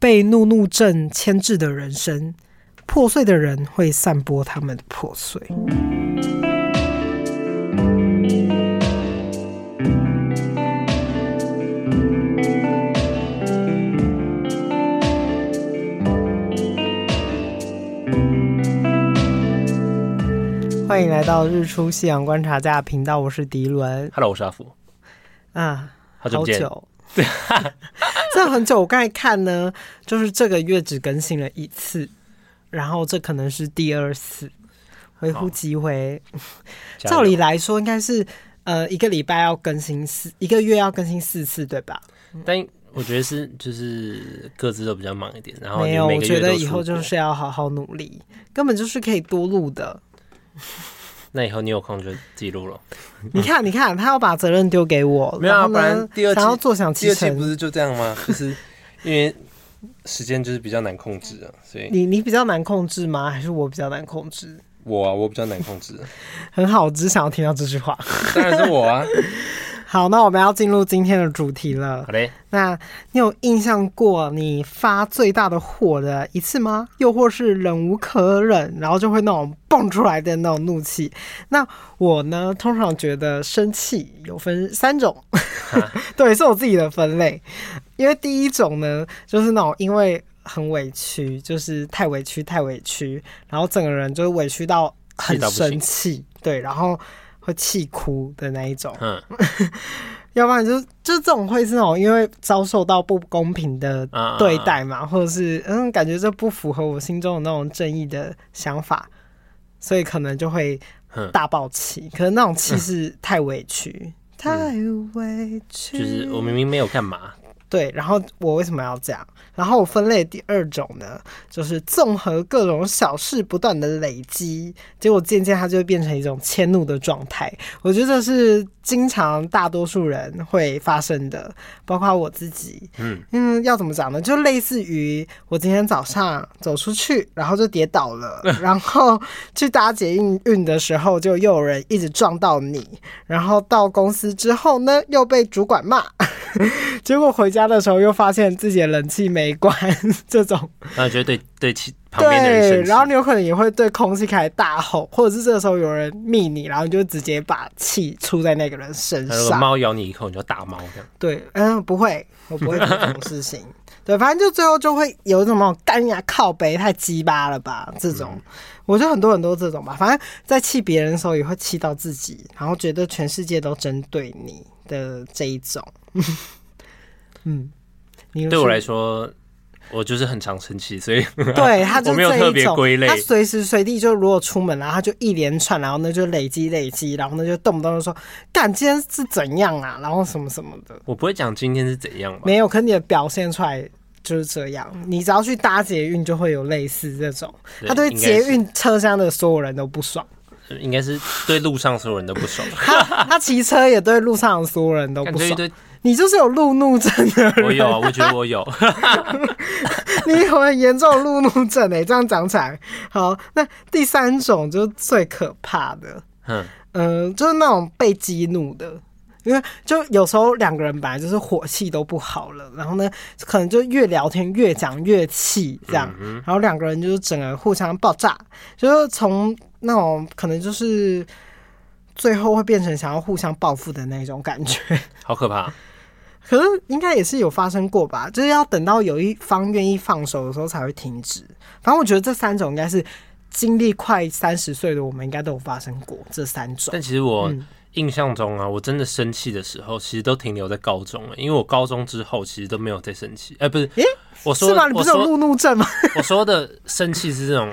被怒怒症牵制的人生，破碎的人会散播他们的破碎。欢迎来到日出夕阳观察家频道，我是迪伦。Hello，我是阿福。啊，好久不见。对，真的很久。我刚才看呢，就是这个月只更新了一次，然后这可能是第二次。微乎其微。照理来说，应该是呃一个礼拜要更新四，一个月要更新四次，对吧？但我觉得是就是各自都比较忙一点，然后没有，我觉得以后就是要好好努力，根本就是可以多录的。那以后你有空就记录了。你看，你看，他要把责任丢给我，没有啊，不然第二期想要坐享其成，第二期不是就这样吗？就是因为时间就是比较难控制啊，所以你你比较难控制吗？还是我比较难控制？我啊，我比较难控制。很好，我只想要听到这句话。当然是我啊。好，那我们要进入今天的主题了。好嘞。那你有印象过你发最大的火的一次吗？又或是忍无可忍，然后就会那种蹦出来的那种怒气？那我呢，通常觉得生气有分三种，对，是我自己的分类。因为第一种呢，就是那种因为很委屈，就是太委屈太委屈，然后整个人就是委屈到很生气，对，然后。会气哭的那一种，嗯，要不然就就这种会是那种因为遭受到不公平的对待嘛，或者是嗯，感觉这不符合我心中的那种正义的想法，所以可能就会大爆气。可能那种气是太委屈，太委屈，就是我明明没有干嘛。对，然后我为什么要这样？然后我分类第二种呢，就是综合各种小事不断的累积，结果渐渐它就会变成一种迁怒的状态。我觉得这是经常大多数人会发生的，包括我自己。嗯嗯，要怎么讲呢？就类似于我今天早上走出去，然后就跌倒了，然后去搭捷运运的时候，就又有人一直撞到你，然后到公司之后呢，又被主管骂。结果回家的时候又发现自己的冷气没关，这种，那觉得对对其旁边的人，对，然后你有可能也会对空气开始大吼，或者是这个时候有人密你，然后你就直接把气出在那个人身上。如果猫咬你一口，你就打猫这样。对，嗯，不会，我不会做这种事情。对，反正就最后就会有一种那种干牙靠背太鸡巴了吧？这种，嗯、我觉得很多人都这种吧。反正，在气别人的时候，也会气到自己，然后觉得全世界都针对你的这一种。嗯，对我来说，我就是很常生气，所以 对他就没有特别归类。他随时随地就如果出门，然后他就一连串，然后呢就累积累积，然后呢就动不动就说：“干，今天是怎样啊？”然后什么什么的。我不会讲今天是怎样吧？没有，可你的表现出来就是这样。你只要去搭捷运，就会有类似这种。他对捷运车厢的所有人都不爽，应该是对路上所有人都不爽。他他骑车也对路上的所有人都不爽。你就是有路怒症的人，我有啊，我觉得我有。你有很严重的路怒症哎，这样讲起来，好，那第三种就是最可怕的，嗯。嗯、呃，就是那种被激怒的，因为就有时候两个人本来就是火气都不好了，然后呢，可能就越聊天越讲越气，这样，然后两个人就是整个互相爆炸，就是从那种可能就是最后会变成想要互相报复的那种感觉，好可怕。可是应该也是有发生过吧，就是要等到有一方愿意放手的时候才会停止。反正我觉得这三种应该是经历快三十岁的我们应该都有发生过这三种。但其实我印象中啊，嗯、我真的生气的时候，其实都停留在高中了，因为我高中之后其实都没有再生气。哎、欸，不是，诶、欸，我说是吗？你不是有路怒症吗？我说的生气是这种，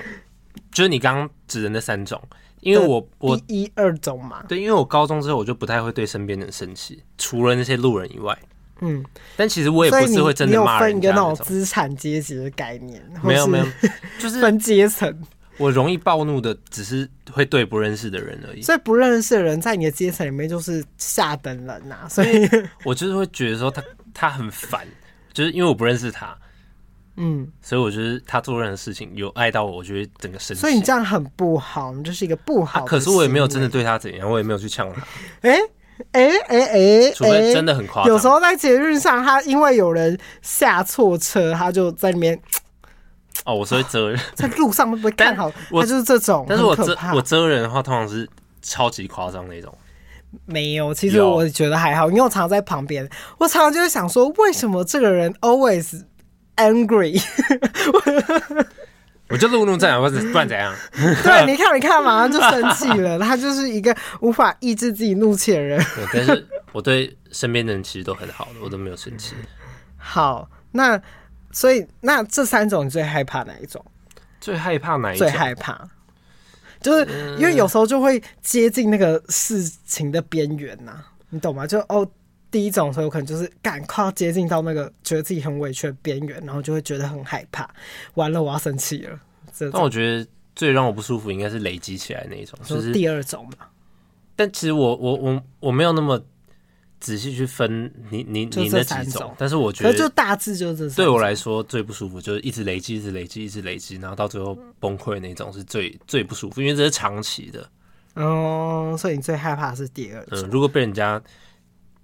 就是你刚刚指的那三种。因为我我一,一二种嘛，对，因为我高中之后我就不太会对身边人生气，除了那些路人以外。嗯，但其实我也不是会真的骂人家那种。你有分一个那种资产阶级的概念？没有没有，就是分阶层。我容易暴怒的只是会对不认识的人而已。所以不认识的人在你的阶层里面就是下等人呐、啊。所以我就是会觉得说他他很烦，就是因为我不认识他。嗯，所以我觉得他做任何事情有爱到我，我觉得整个生气。所以你这样很不好，你这是一个不好、啊。可是我也没有真的对他怎样，我也没有去呛他。哎、欸。哎哎哎，除非真的很夸张。有时候在节日上，他因为有人下错车，他就在里面。哦，我是会遮人，在路上会不会看好，他就是这种。但是我遮我遮人的话，通常是超级夸张那种。没有，其实我觉得还好，因为我常常在旁边，我常常就会想说，为什么这个人 always angry？我就路怒症，或者不然怎样？对，你看，你看，马上就生气了。他就是一个无法抑制自己怒气的人。但是我对身边的人其实都很好的，我都没有生气。好，那所以那这三种你最害怕哪一种？最害怕哪一种？最害怕，就是因为有时候就会接近那个事情的边缘呐，你懂吗？就哦。第一种时候，可能就是赶快接近到那个觉得自己很委屈的边缘，然后就会觉得很害怕。完了，我要生气了。但我觉得最让我不舒服应该是累积起来那一种，就是第二种嘛。但其实我我我我没有那么仔细去分你你你那几种，但是我觉得就大致就是这。对我来说最不舒服就是一直累积，一直累积，一直累积，然后到最后崩溃那种是最最不舒服，因为这是长期的。哦，所以你最害怕是第二种。嗯，如果被人家。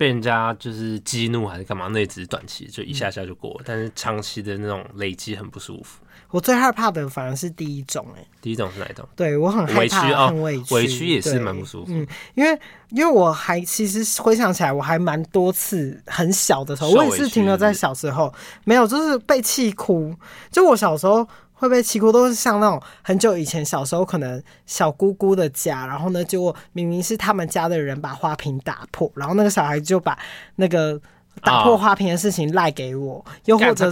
被人家就是激怒还是干嘛？那也只是短期，就一下下就过了。嗯、但是长期的那种累积很不舒服。我最害怕的反而是第一种、欸，哎，第一种是哪一种？对我很害怕，委屈哦，很委屈，委屈也是蛮不舒服。嗯，因为因为我还其实回想起来，我还蛮多次很小的时候，我也是停留在小时候，没有就是被气哭。就我小时候。会被气哭，都是像那种很久以前小时候，可能小姑姑的家，然后呢，结果明明是他们家的人把花瓶打破，然后那个小孩就把那个打破花瓶的事情赖给我，又或者是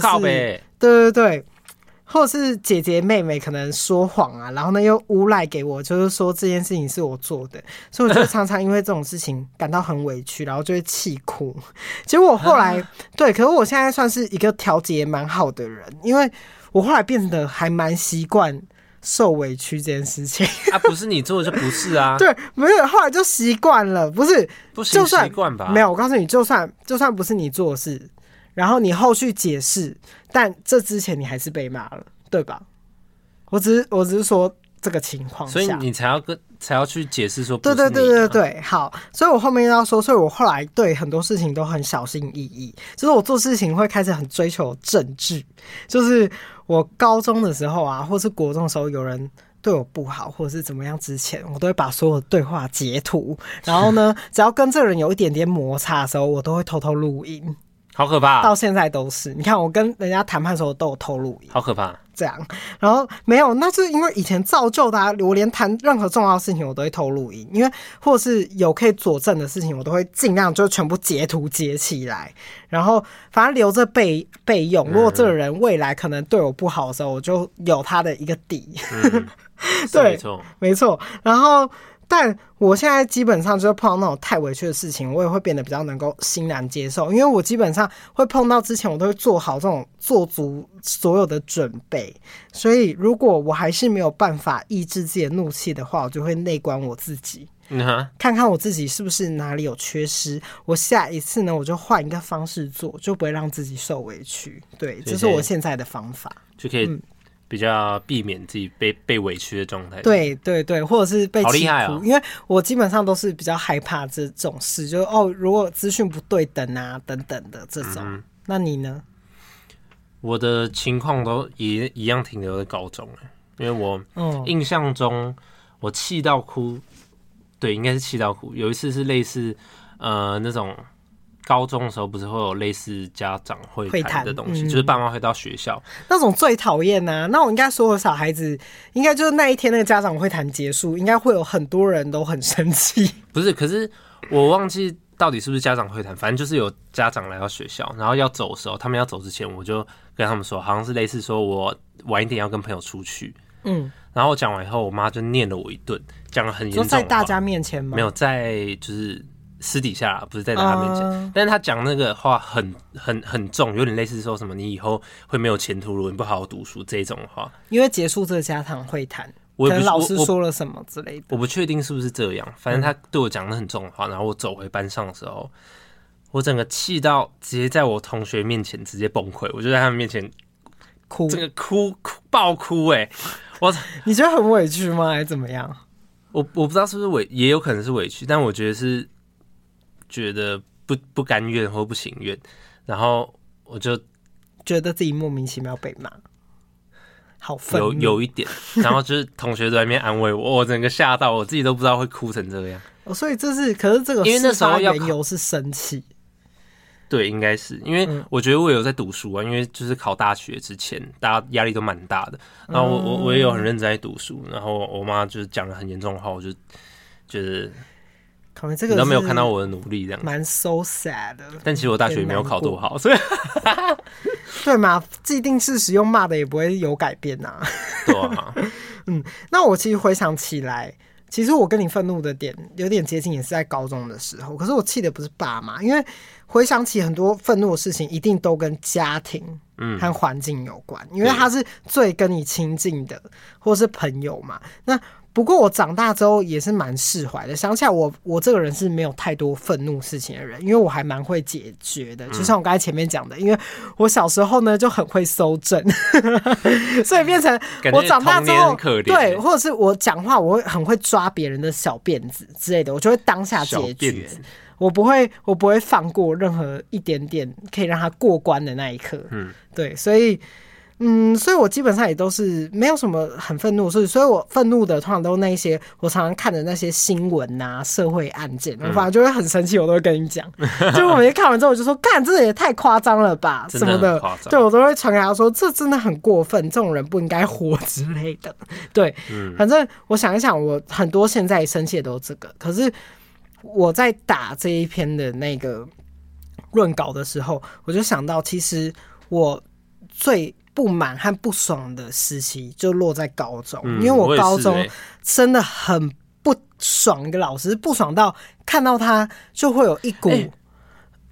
对对对，或者是姐姐妹妹可能说谎啊，然后呢又诬赖给我，就是说这件事情是我做的，所以我就常常因为这种事情感到很委屈，然后就会气哭。结果后来 对，可是我现在算是一个调节蛮好的人，因为。我后来变得还蛮习惯受委屈这件事情啊，不是你做的就不是啊，对，没有，后来就习惯了，不是，不是，习惯吧？没有，我告诉你，就算就算不是你做的事，然后你后续解释，但这之前你还是被骂了，对吧？我只是我只是说这个情况下，所以你才要跟。才要去解释说，对对对对对，好，所以我后面要说，所以我后来对很多事情都很小心翼翼，就是我做事情会开始很追求证据，就是我高中的时候啊，或是国中的时候，有人对我不好，或者是怎么样之前，我都会把所有的对话截图，然后呢，只要跟这个人有一点点摩擦的时候，我都会偷偷录音。好可怕！到现在都是，你看我跟人家谈判的时候都有透露。好可怕！这样，然后没有，那是因为以前造就的啊。我连谈任何重要的事情，我都会透露音，因为或是有可以佐证的事情，我都会尽量就全部截图截起来，然后反正留着备备用。如果这个人未来可能对我不好的时候，我就有他的一个底。嗯、对，没错，没错。然后。但我现在基本上就是碰到那种太委屈的事情，我也会变得比较能够欣然接受，因为我基本上会碰到之前，我都会做好这种做足所有的准备。所以如果我还是没有办法抑制自己的怒气的话，我就会内观我自己，看看我自己是不是哪里有缺失。我下一次呢，我就换一个方式做，就不会让自己受委屈。对，这是我现在的方法，就可以。嗯比较避免自己被被委屈的状态，对对对，或者是被好厉害哦，因为我基本上都是比较害怕这种事，就是哦，如果资讯不对等啊等等的这种，嗯、那你呢？我的情况都一一样停留在高中，因为我印象中我气到哭，对，应该是气到哭。有一次是类似呃那种。高中的时候不是会有类似家长会谈的东西，嗯、就是爸妈会到学校那种最讨厌呐。那我应该所有小孩子，应该就是那一天那个家长会谈结束，应该会有很多人都很生气。不是，可是我忘记到底是不是家长会谈，反正就是有家长来到学校，然后要走的时候，他们要走之前，我就跟他们说，好像是类似说我晚一点要跟朋友出去。嗯，然后我讲完以后，我妈就念了我一顿，讲了很严重，在大家面前吗？没有，在就是。私底下不是在他面前，uh, 但是他讲那个话很很很重，有点类似说什么你以后会没有前途，如果你不好好读书这一种话。因为结束这个家长会谈，可能老师说了什么之类的，我，我不确定是不是这样。反正他对我讲的很重的话，然后我走回班上的时候，我整个气到直接在我同学面前直接崩溃，我就在他们面前哭，这个哭哭爆哭哎、欸！我你觉得很委屈吗？还是怎么样？我我不知道是不是委，也有可能是委屈，但我觉得是。觉得不不甘愿或不情愿，然后我就觉得自己莫名其妙被骂，好愤有有一点，然后就是同学在那边安慰我，我 整个吓到，我自己都不知道会哭成这样。哦，所以这是，可是这个因为那时候缘由是生气。对，应该是。因为我觉得我有在读书啊，因为就是考大学之前，大家压力都蛮大的。然后我我我也有很认真在读书，然后我妈就是讲了很严重的话，我就觉得这个你都没有看到我的努力，这样蛮 so sad 的。但其实我大学没有考多好，所以 对嘛，既定事实用骂的也不会有改变呐、啊。对啊，嗯，那我其实回想起来。其实我跟你愤怒的点有点接近，也是在高中的时候。可是我气的不是爸妈，因为回想起很多愤怒的事情，一定都跟家庭嗯和环境有关，因为他是最跟你亲近的，或是朋友嘛。那不过我长大之后也是蛮释怀的，想起来我我这个人是没有太多愤怒事情的人，因为我还蛮会解决的。就像我刚才前面讲的，因为我小时候呢就很会搜证，所以变成我长大之后，对，或者是我讲话我会很会抓别人的小辫子之类的，我就会当下解决，我不会我不会放过任何一点点可以让他过关的那一刻。嗯，对，所以。嗯，所以我基本上也都是没有什么很愤怒，所以所以我愤怒的通常都是那些我常常看的那些新闻啊、社会案件，我反正就会很生气，我都会跟你讲。就我每次看完之后，我就说：“干，这也太夸张了吧，什么的。”对，我都会传给他说：“这真的很过分，这种人不应该活 之类的。”对，反正我想一想，我很多现在生气的都是这个。可是我在打这一篇的那个论稿的时候，我就想到，其实我最。不满和不爽的时期就落在高中，因为我高中真的很不爽一个老师，不爽到看到他就会有一股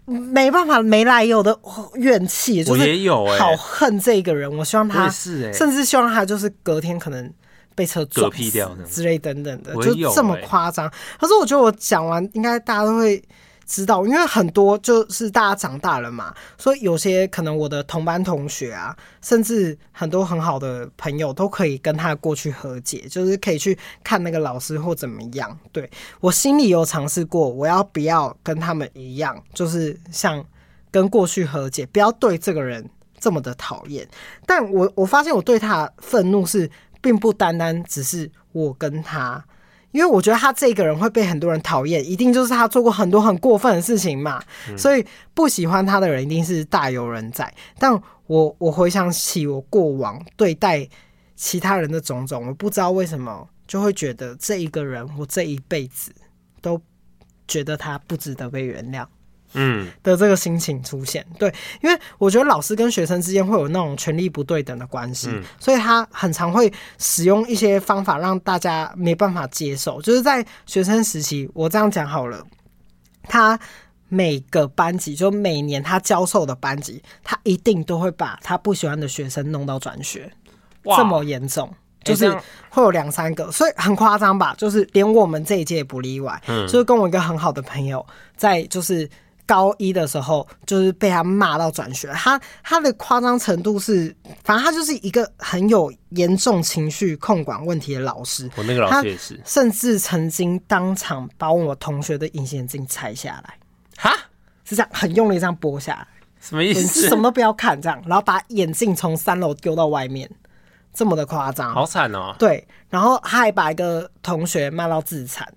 没办法没来由的怨气，就是好恨这个人。我希望他，甚至希望他就是隔天可能被车撞死之类等等的，就这么夸张。可是我觉得我讲完，应该大家都会。知道，因为很多就是大家长大了嘛，所以有些可能我的同班同学啊，甚至很多很好的朋友都可以跟他过去和解，就是可以去看那个老师或怎么样。对，我心里有尝试过，我要不要跟他们一样，就是像跟过去和解，不要对这个人这么的讨厌。但我我发现我对他愤怒是，并不单单只是我跟他。因为我觉得他这个人会被很多人讨厌，一定就是他做过很多很过分的事情嘛，嗯、所以不喜欢他的人一定是大有人在。但我我回想起我过往对待其他人的种种，我不知道为什么就会觉得这一个人，我这一辈子都觉得他不值得被原谅。嗯的这个心情出现，对，因为我觉得老师跟学生之间会有那种权力不对等的关系，嗯、所以他很常会使用一些方法让大家没办法接受。就是在学生时期，我这样讲好了，他每个班级就每年他教授的班级，他一定都会把他不喜欢的学生弄到转学，哇这么严重，就是会有两三个，所以很夸张吧？就是连我们这一届也不例外。嗯，就是跟我一个很好的朋友在就是。高一的时候，就是被他骂到转学。他他的夸张程度是，反正他就是一个很有严重情绪控管问题的老师。我那个老师也是，甚至曾经当场把我同学的隐形眼镜拆下来。哈，是这样，很用力这样剥下来。什么意思？什么都不要看，这样，然后把眼镜从三楼丢到外面，这么的夸张，好惨哦。对，然后他还把一个同学骂到自残，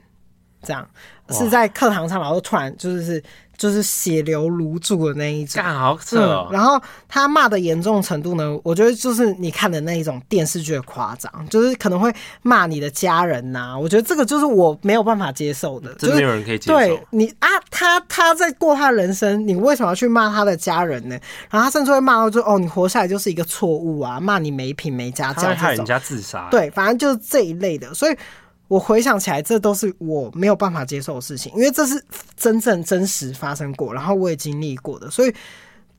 这样是在课堂上，然后突然就是。就是血流如注的那一种，干好扯哦。然后他骂的严重程度呢，我觉得就是你看的那一种电视剧的夸张，就是可能会骂你的家人呐。我觉得这个就是我没有办法接受的，真没有人可以接受。对你啊，他他在过他的人生，你为什么要去骂他的家人呢？然后他甚至会骂到说：“哦，你活下来就是一个错误啊，骂你没品没家教，害人家自杀。”对，反正就是这一类的，所以。我回想起来，这都是我没有办法接受的事情，因为这是真正真实发生过，然后我也经历过的。所以，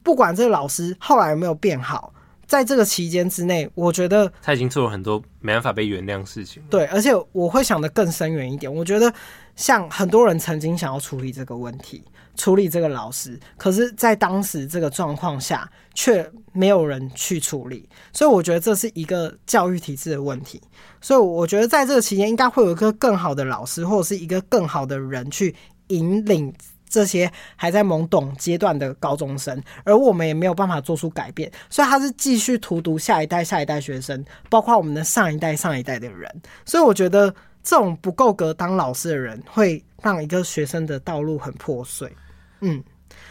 不管这个老师后来有没有变好，在这个期间之内，我觉得他已经做了很多没办法被原谅的事情。对，而且我会想得更深远一点。我觉得，像很多人曾经想要处理这个问题。处理这个老师，可是，在当时这个状况下，却没有人去处理，所以我觉得这是一个教育体制的问题。所以我觉得在这个期间，应该会有一个更好的老师，或者是一个更好的人去引领这些还在懵懂阶段的高中生，而我们也没有办法做出改变，所以他是继续荼毒下一代、下一代学生，包括我们的上一代、上一代的人。所以我觉得这种不够格当老师的人，会让一个学生的道路很破碎。嗯，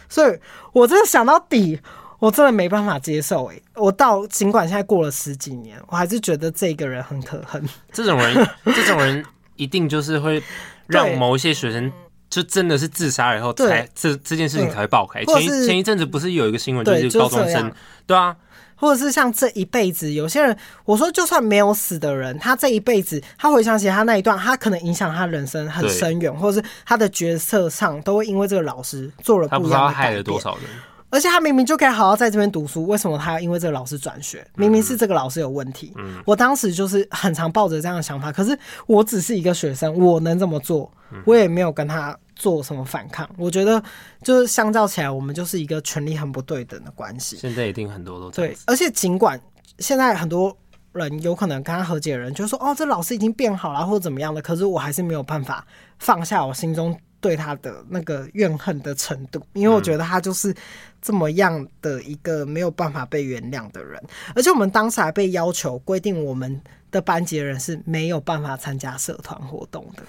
所以我真的想到底。我真的没办法接受哎、欸！我到尽管现在过了十几年，我还是觉得这个人很可恨。这种人，这种人一定就是会让某一些学生就真的是自杀了以后才这这件事情才会爆开。前一前一阵子不是有一个新闻，就是高中生，对啊，或者是像这一辈子有些人，我说就算没有死的人，他这一辈子他回想起他那一段，他可能影响他人生很深远，或者是他的角色上都会因为这个老师做了不一样的改变。他不知道害了多少人。而且他明明就可以好好在这边读书，为什么他要因为这个老师转学？明明是这个老师有问题。嗯，我当时就是很常抱着这样的想法，可是我只是一个学生，我能怎么做？我也没有跟他做什么反抗。我觉得就是相较起来，我们就是一个权力很不对等的关系。现在一定很多都对，而且尽管现在很多人有可能跟他和解的人就说：“哦，这老师已经变好了，或者怎么样的。”可是我还是没有办法放下我心中。对他的那个怨恨的程度，因为我觉得他就是这么样的一个没有办法被原谅的人，而且我们当时还被要求规定，我们的班级的人是没有办法参加社团活动的。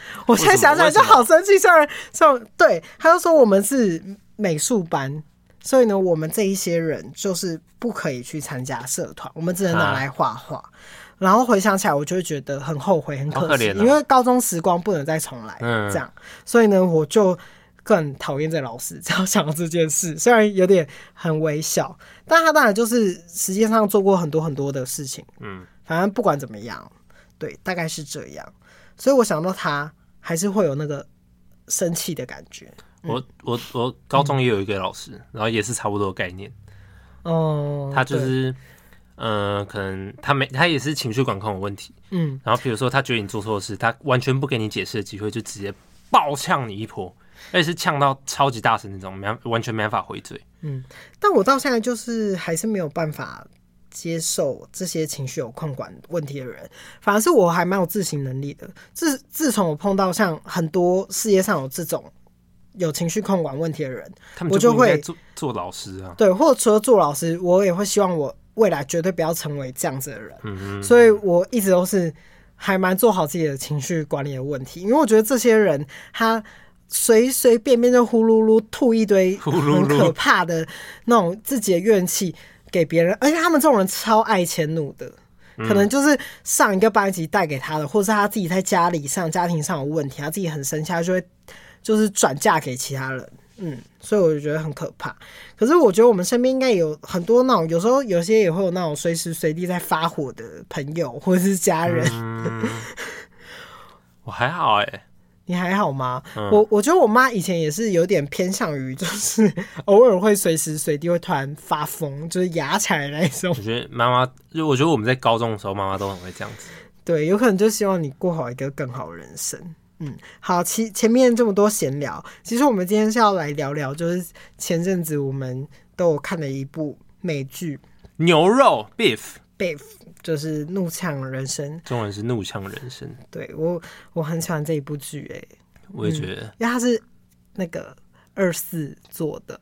我现在想想就好生气，虽然说对，他就说我们是美术班，所以呢，我们这一些人就是不可以去参加社团，我们只能拿来画画。然后回想起来，我就会觉得很后悔、很可惜，因为高中时光不能再重来，嗯这样。所以呢，我就更讨厌这老师。只要想到这件事，虽然有点很微小，但他当然就是实际上做过很多很多的事情。嗯，反正不管怎么样，对，大概是这样。所以我想到他，还是会有那个生气的感觉。我我我高中也有一个老师，然后也是差不多的概念。哦，他就是。嗯、呃，可能他没，他也是情绪管控有问题。嗯，然后比如说他觉得你做错事，他完全不给你解释的机会，就直接爆呛你一泼，而且是呛到超级大声那种，没完全没办法回嘴。嗯，但我到现在就是还是没有办法接受这些情绪有控管问题的人，反而是我还蛮有自省能力的。自自从我碰到像很多世界上有这种有情绪控管问题的人，他们就会做做老师啊，对，或者除了做老师，我也会希望我。未来绝对不要成为这样子的人，嗯嗯，所以我一直都是还蛮做好自己的情绪管理的问题，因为我觉得这些人他随随便便就呼噜噜吐一堆很可怕的那种自己的怨气给别人，而且他们这种人超爱迁怒的，可能就是上一个班级带给他的，或是他自己在家里上家庭上有问题，他自己很生气，他就会就是转嫁给其他人。嗯，所以我就觉得很可怕。可是我觉得我们身边应该有很多那种，有时候有些也会有那种随时随地在发火的朋友或者是家人。嗯、我还好哎、欸，你还好吗？嗯、我我觉得我妈以前也是有点偏向于，就是 偶尔会随时随地会突然发疯，就是牙起来那种。我觉得妈妈，就我觉得我们在高中的时候，妈妈都很会这样子。对，有可能就希望你过好一个更好的人生。嗯，好，其前面这么多闲聊，其实我们今天是要来聊聊，就是前阵子我们都有看的一部美剧《牛肉 Beef》，Beef 就是《怒呛人生》，中文是《怒呛人生》。对，我我很喜欢这一部剧，哎，我也觉得，因为它是那个二四做的，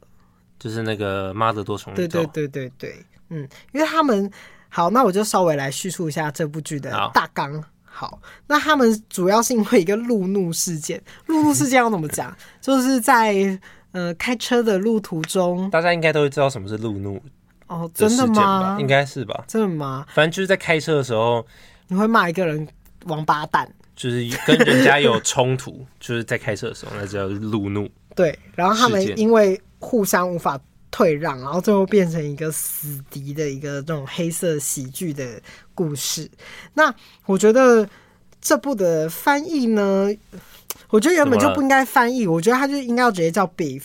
就是那个妈的多重宇宙，对对对对对，嗯，因为他们好，那我就稍微来叙述一下这部剧的大纲。好，那他们主要是因为一个路怒事件。路怒事件要怎么讲？就是在呃开车的路途中，大家应该都会知道什么是路怒哦，真的吗？应该是吧？真的吗？反正就是在开车的时候，你会骂一个人王八蛋，就是跟人家有冲突，就是在开车的时候，那叫路怒。对，然后他们因为互相无法退让，然后最后变成一个死敌的一个这种黑色喜剧的故事，那我觉得这部的翻译呢，我觉得原本就不应该翻译，我觉得他就应该要直接叫 beef，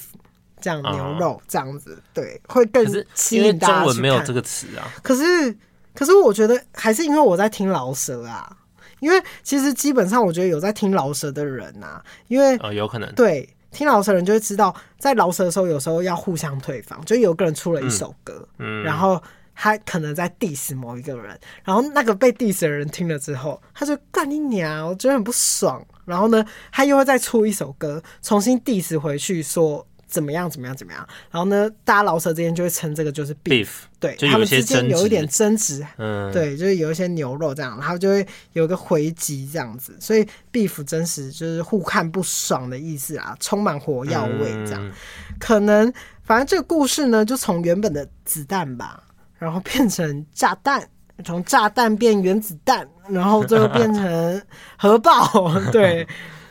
这样牛肉这样子，嗯、对，会更吸引大家。中文没有这个词啊。可是，可是我觉得还是因为我在听饶舌啊，因为其实基本上我觉得有在听饶舌的人啊，因为呃有可能对听饶舌的人就会知道，在饶舌的时候有时候要互相退房，就有个人出了一首歌，嗯，然后。他可能在 diss 某一个人，然后那个被 diss 的人听了之后，他就干你娘，我觉得很不爽。然后呢，他又会再出一首歌，重新 diss 回去说。怎么样？怎么样？怎么样？然后呢，大家老舍之间就会称这个就是 beef，, beef 对他们之间有一点争执，嗯，对，就是有一些牛肉这样，然后就会有个回击这样子，所以 beef 真实就是互看不爽的意思啊，充满火药味这样。嗯、可能反正这个故事呢，就从原本的子弹吧，然后变成炸弹，从炸弹变原子弹，然后最后变成核爆，对，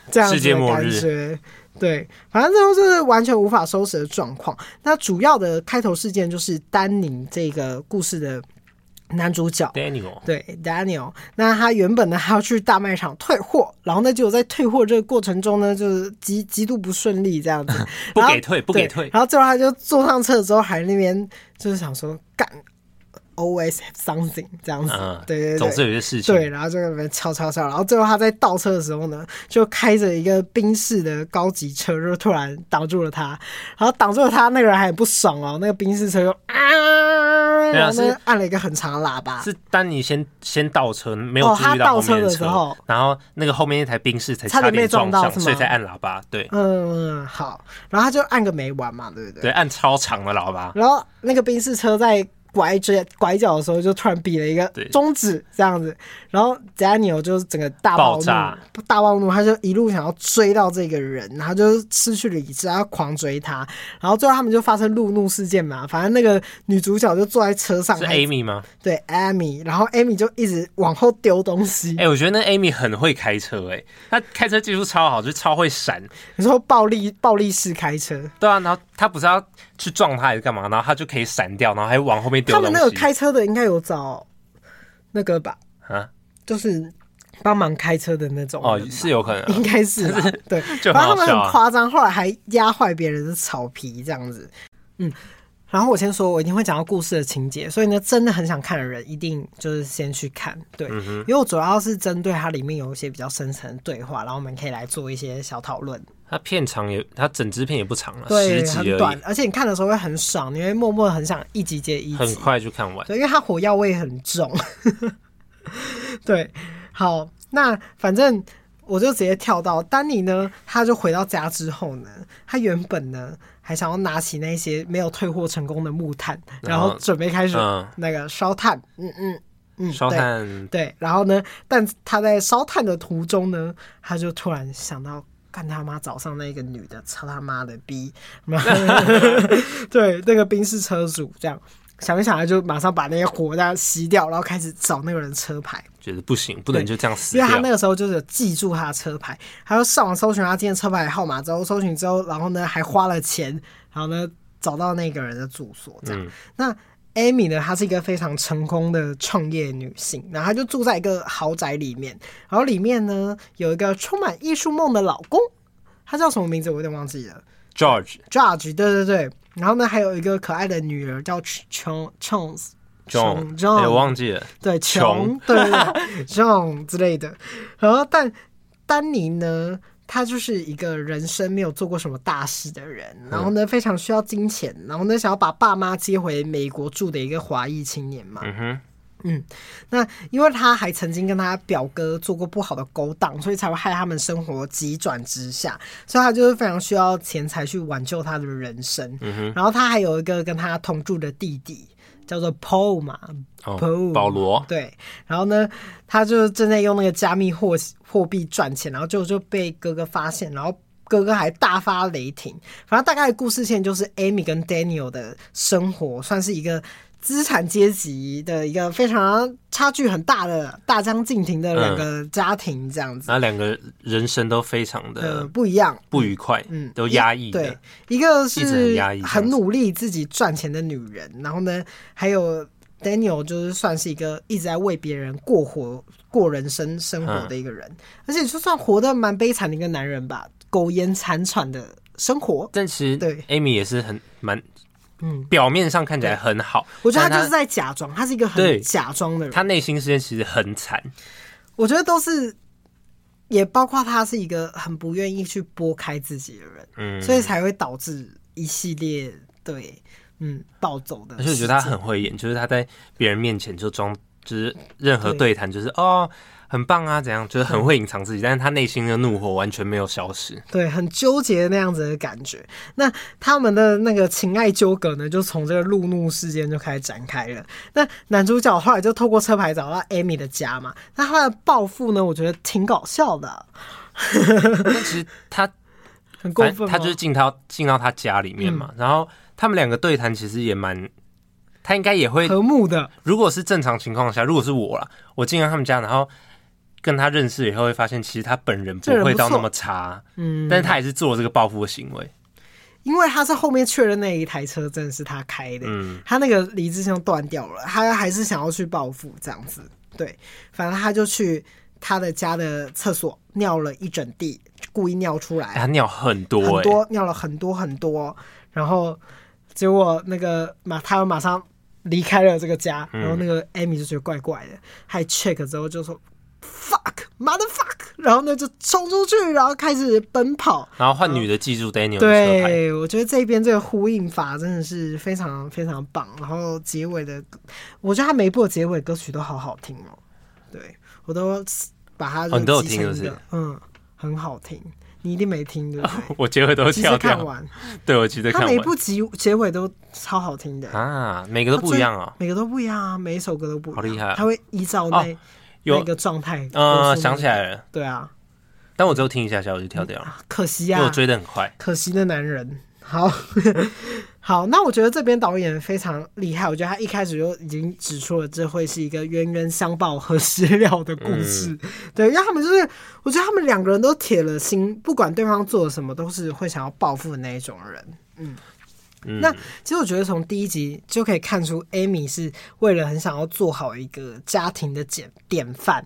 这样子的感觉。对，反正这都是完全无法收拾的状况。那主要的开头事件就是丹宁这个故事的男主角 Daniel，对 Daniel。那他原本呢还要去大卖场退货，然后呢就在退货这个过程中呢，就是极极度不顺利这样子，不给退，不给退。然后最后他就坐上车之后，还那边就是想说干。Always have something 这样子，嗯、对对对，总是有些事情。对，然后就在那边敲敲敲，然后最后他在倒车的时候呢，就开着一个宾士的高级车，就突然挡住了他，然后挡住了他，那个人还很不爽哦，那个宾士车就啊，然后呢按了一个很长的喇叭。是当你先先倒车，没有注意到后面的车，的时候，然后那个后面那台宾士才差点撞到，撞到所以才按喇叭。对，嗯，好，然后他就按个没完嘛，对不对？对，按超长的喇叭。然后那个宾士车在。拐角拐角的时候，就突然比了一个中指这样子，然后 Daniel 就整个大暴怒，大暴怒，他就一路想要追到这个人，然后就失去理智，然后狂追他，然后最后他们就发生路怒事件嘛。反正那个女主角就坐在车上，是 Amy 吗？对，Amy，然后 Amy 就一直往后丢东西。哎、欸，我觉得那 Amy 很会开车、欸，哎，她开车技术超好，就超会闪。你说暴力暴力式开车？对啊，然后他不是要去撞他还是干嘛？然后他就可以闪掉，然后还往后面。他们那个开车的应该有找那个吧？啊，就是帮忙开车的那种哦，是有可能，应该是对。然后他们很夸张，后来还压坏别人的草皮这样子。嗯，然后我先说，我一定会讲到故事的情节，所以呢，真的很想看的人一定就是先去看。对，因为我主要是针对它里面有一些比较深层的对话，然后我们可以来做一些小讨论。它片长也，它整支片也不长了，对，十集而已，很短，而且你看的时候会很爽，你会默默很想一集接一集，很快就看完。对，因为它火药味很重。对，好，那反正我就直接跳到丹尼呢，他就回到家之后呢，他原本呢还想要拿起那些没有退货成功的木炭，然后准备开始那个烧炭，嗯嗯嗯，烧炭，对，然后呢，但他在烧炭的途中呢，他就突然想到。干他妈！早上那个女的，操他妈的逼！对，那个宾士车主这样想一想，他就马上把那些火这样熄掉，然后开始找那个人车牌。觉得不行，不能就这样死掉。因为他那个时候就是记住他的车牌，他就上网搜寻他今天车牌号码之后，搜寻之后，然后呢还花了钱，然后呢找到那个人的住所这样。嗯、那 Amy 呢，她是一个非常成功的创业女性，然后她就住在一个豪宅里面，然后里面呢有一个充满艺术梦的老公，他叫什么名字我有点忘记了，George，George，对对对，然后呢还有一个可爱的女儿叫琼琼，John，John，我忘记了，对，琼，对对对，John 之类的，然后但丹尼呢？他就是一个人生没有做过什么大事的人，然后呢，非常需要金钱，然后呢，想要把爸妈接回美国住的一个华裔青年嘛。嗯哼，嗯，那因为他还曾经跟他表哥做过不好的勾当，所以才会害他们生活急转直下，所以他就是非常需要钱财去挽救他的人生。然后他还有一个跟他同住的弟弟。叫做 Paul 嘛，Paul 保罗对，然后呢，他就正在用那个加密货货币赚钱，然后就就被哥哥发现，然后哥哥还大发雷霆。反正大概的故事线就是 Amy 跟 Daniel 的生活，算是一个。资产阶级的一个非常差距很大的大相径庭的两个家庭，这样子，那两个人生都非常的不一样，不愉快，嗯，都压抑。对，一个是很努力自己赚钱的女人，然后呢，还有 Daniel 就是算是一个一直在为别人过活、过人生生活的一个人，而且就算活得蛮悲惨的一个男人吧，苟延残喘的生活。但其实对 Amy 也是很蛮。嗯，表面上看起来很好，我觉得他就是在假装，他是一个很假装的人。他内心世界其实很惨，我觉得都是，也包括他是一个很不愿意去拨开自己的人，嗯，所以才会导致一系列对，嗯，暴走的。而且我觉得他很会演，就是他在别人面前就装就是任何对谈，就是哦。很棒啊，怎样？就是很会隐藏自己，但是他内心的怒火完全没有消失。对，很纠结的那样子的感觉。那他们的那个情爱纠葛呢，就从这个路怒事件就开始展开了。那男主角后来就透过车牌找到 Amy 的家嘛。那他的报复呢，我觉得挺搞笑的。那其实他 很过分，他就是进到进到他家里面嘛。嗯、然后他们两个对谈，其实也蛮。他应该也会和睦的。如果是正常情况下，如果是我啦，我进到他们家，然后。跟他认识以后，会发现其实他本人不会到那么差，嗯，但是他也是做了这个报复的行为，因为他是后面确认那一台车真的是他开的，嗯，他那个理智线断掉了，他还是想要去报复这样子，对，反正他就去他的家的厕所尿了一整地，故意尿出来，他尿很多，很多尿了很多很多，然后结果那个马他马上离开了这个家，然后那个艾米就觉得怪怪的，还 check 之后就说。Fuck，mother fuck，然后呢就冲出去，然后开始奔跑，然后换女的记住 Daniel 的。对，我觉得这边这个呼应法真的是非常非常棒。然后结尾的，我觉得他每一部的结尾歌曲都好好听哦。对，我都把它很多听就是，嗯，很好听。你一定没听对不对？我结尾都跳看完。对，我记得看完。他每一部结结尾都超好听的啊，每个都不一样啊，每个都不一样啊，每一首歌都不一样。好厉害！他会依照那。有一个状态，嗯，想起来了，对啊，但我只有听一下下我就跳掉了，可惜啊，因为我追得很快，可惜的男人。好。好，那我觉得这边导演非常厉害，我觉得他一开始就已经指出了这会是一个冤冤相报何时了的故事，嗯、对，因为他们就是，我觉得他们两个人都铁了心，不管对方做了什么，都是会想要报复的那一种人，嗯。那其实我觉得从第一集就可以看出，Amy 是为了很想要做好一个家庭的典典范，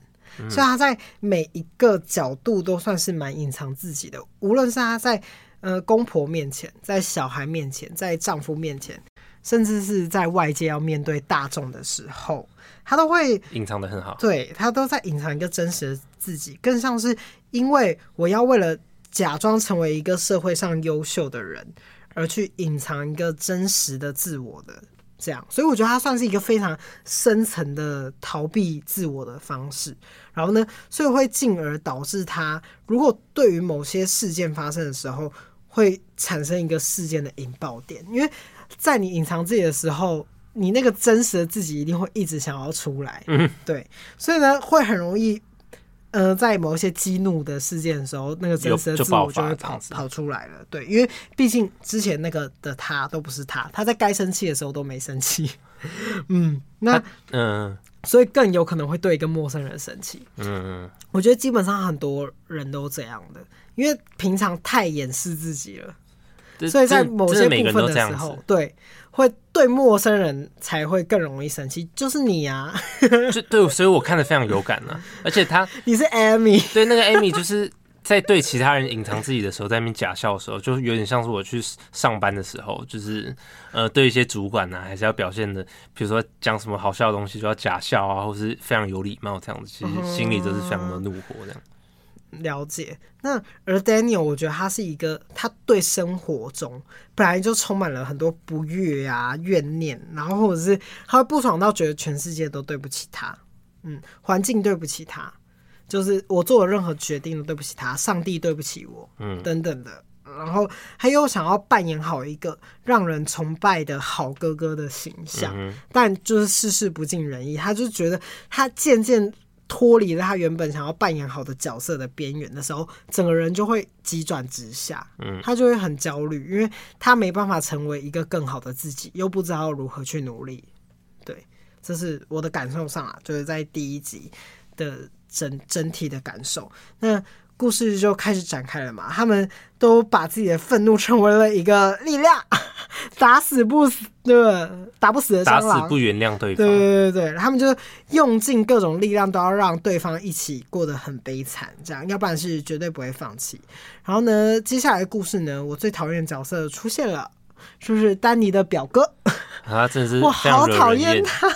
所以他在每一个角度都算是蛮隐藏自己的。无论是他在呃公婆面前，在小孩面前，在丈夫面前，甚至是在外界要面对大众的时候，他都会隐藏的很好。对，他都在隐藏一个真实的自己，更像是因为我要为了假装成为一个社会上优秀的人。而去隐藏一个真实的自我的这样，所以我觉得它算是一个非常深层的逃避自我的方式。然后呢，所以会进而导致他，如果对于某些事件发生的时候，会产生一个事件的引爆点。因为在你隐藏自己的时候，你那个真实的自己一定会一直想要出来。嗯，对，所以呢，会很容易。呃，在某一些激怒的事件的时候，那个真实的自我就会跑跑出来了。对，因为毕竟之前那个的他都不是他，他在该生气的时候都没生气。嗯，那嗯，所以更有可能会对一个陌生人生气。嗯嗯，我觉得基本上很多人都这样的，因为平常太掩饰自己了，所以在某些部分的时候，对。会对陌生人才会更容易生气，就是你啊！就对，所以我看的非常有感啊。而且他，你是 Amy，对那个 Amy，就是在对其他人隐藏自己的时候，在那边假笑的时候，就有点像是我去上班的时候，就是呃，对一些主管呢、啊，还是要表现的，比如说讲什么好笑的东西，就要假笑啊，或是非常有礼貌这样子，其实心里都是非常的怒火这样。了解，那而 Daniel，我觉得他是一个，他对生活中本来就充满了很多不悦啊、怨念，然后或者是他会不爽到觉得全世界都对不起他，嗯，环境对不起他，就是我做了任何决定都对不起他，上帝对不起我，嗯，等等的，然后他又想要扮演好一个让人崇拜的好哥哥的形象，嗯、但就是事事不尽人意，他就觉得他渐渐。脱离了他原本想要扮演好的角色的边缘的时候，整个人就会急转直下，嗯，他就会很焦虑，因为他没办法成为一个更好的自己，又不知道如何去努力。对，这是我的感受上啊，就是在第一集的整整体的感受。那。故事就开始展开了嘛，他们都把自己的愤怒成为了一个力量，打死不死，对吧？打不死的蟑螂，打死不原谅对方。对对对对，他们就用尽各种力量，都要让对方一起过得很悲惨，这样，要不然是绝对不会放弃。然后呢，接下来的故事呢，我最讨厌的角色出现了，就是丹尼的表哥啊，真是我好讨厌他，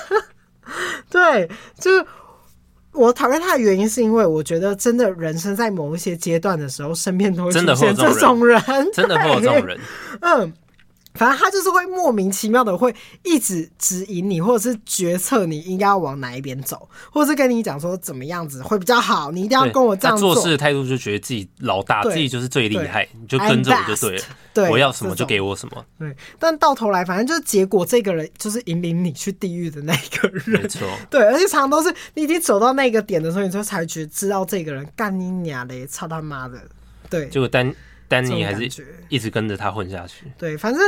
对，就是。我讨厌他的原因是因为我觉得真的人生在某一些阶段的时候，身边都会出现这种人，真的会有这种人。嗯，反正他就是会莫名其妙的会一直指引你，或者是决策你应该要往哪一边走，或者是跟你讲说怎么样子会比较好，你一定要跟我这样做。做事的态度就觉得自己老大，自己就是最厉害，你就跟着我就对了。对，我要什么就给我什么。对，但到头来反正就是结果，这个人就是引领你去地狱的那个人。没错。对，而且常常都是你已经走到那个点的时候，你就才觉知道这个人干你娘嘞，操他妈的！对，结果丹丹尼还是一直跟着他混下去。对，反正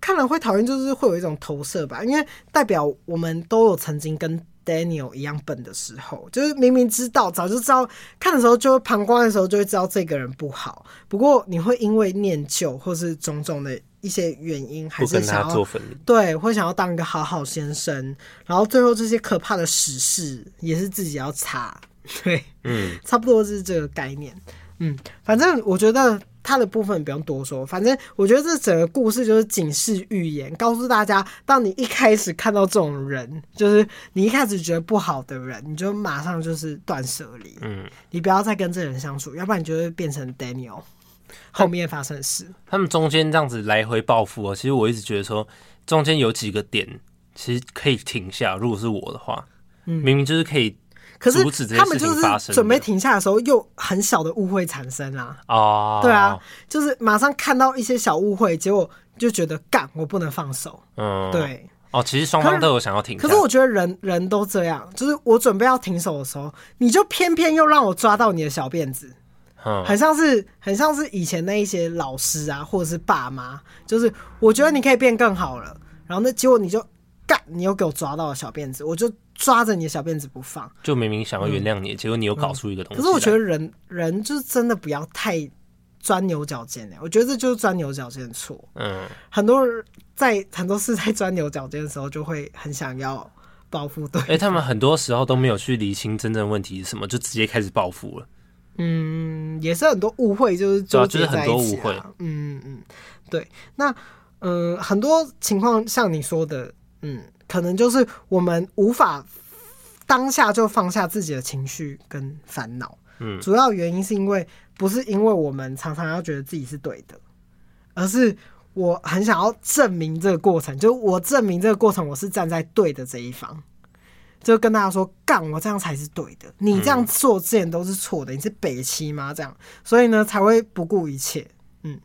看了会讨厌，就是会有一种投射吧，因为代表我们都有曾经跟 Daniel 一样笨的时候，就是明明知道，早就知道，看的时候就会旁观的时候就会知道这个人不好。不过你会因为念旧或是种种的一些原因，还是想要对，会想要当一个好好先生，然后最后这些可怕的史事也是自己要查。对，嗯，差不多是这个概念。嗯，反正我觉得他的部分不用多说。反正我觉得这整个故事就是警示预言，告诉大家，当你一开始看到这种人，就是你一开始觉得不好的人，你就马上就是断舍离。嗯，你不要再跟这人相处，要不然你就会变成 Daniel 后面发生的事。他们中间这样子来回报复哦，其实我一直觉得说，中间有几个点其实可以停下。如果是我的话，嗯，明明就是可以。可是他们就是准备停下的时候，又很小的误会产生啊！哦，对啊，就是马上看到一些小误会，结果就觉得干，我不能放手。嗯，对。哦，其实双方都有想要停下。可是我觉得人人都这样，就是我准备要停手的时候，你就偏偏又让我抓到你的小辫子。嗯，很像是很像是以前那一些老师啊，或者是爸妈，就是我觉得你可以变更好了，然后那结果你就干，你又给我抓到了小辫子，我就。抓着你的小辫子不放，就明明想要原谅你，嗯、结果你又搞出一个东西、嗯。可是我觉得人人就是真的不要太钻牛角尖哎，我觉得这就是钻牛角尖的错。嗯，很多人在很多事在钻牛角尖的时候，就会很想要报复。对，哎、欸，他们很多时候都没有去理清真正问题是什么，就直接开始报复了。嗯，也是很多误会，就是就、啊、就是很多误会。嗯嗯，对。那嗯、呃，很多情况像你说的，嗯。可能就是我们无法当下就放下自己的情绪跟烦恼，嗯，主要原因是因为不是因为我们常常要觉得自己是对的，而是我很想要证明这个过程，就我证明这个过程我是站在对的这一方，就跟大家说干，我这样才是对的，你这样做之前都是错的，你是北七吗？这样，所以呢才会不顾一切，嗯，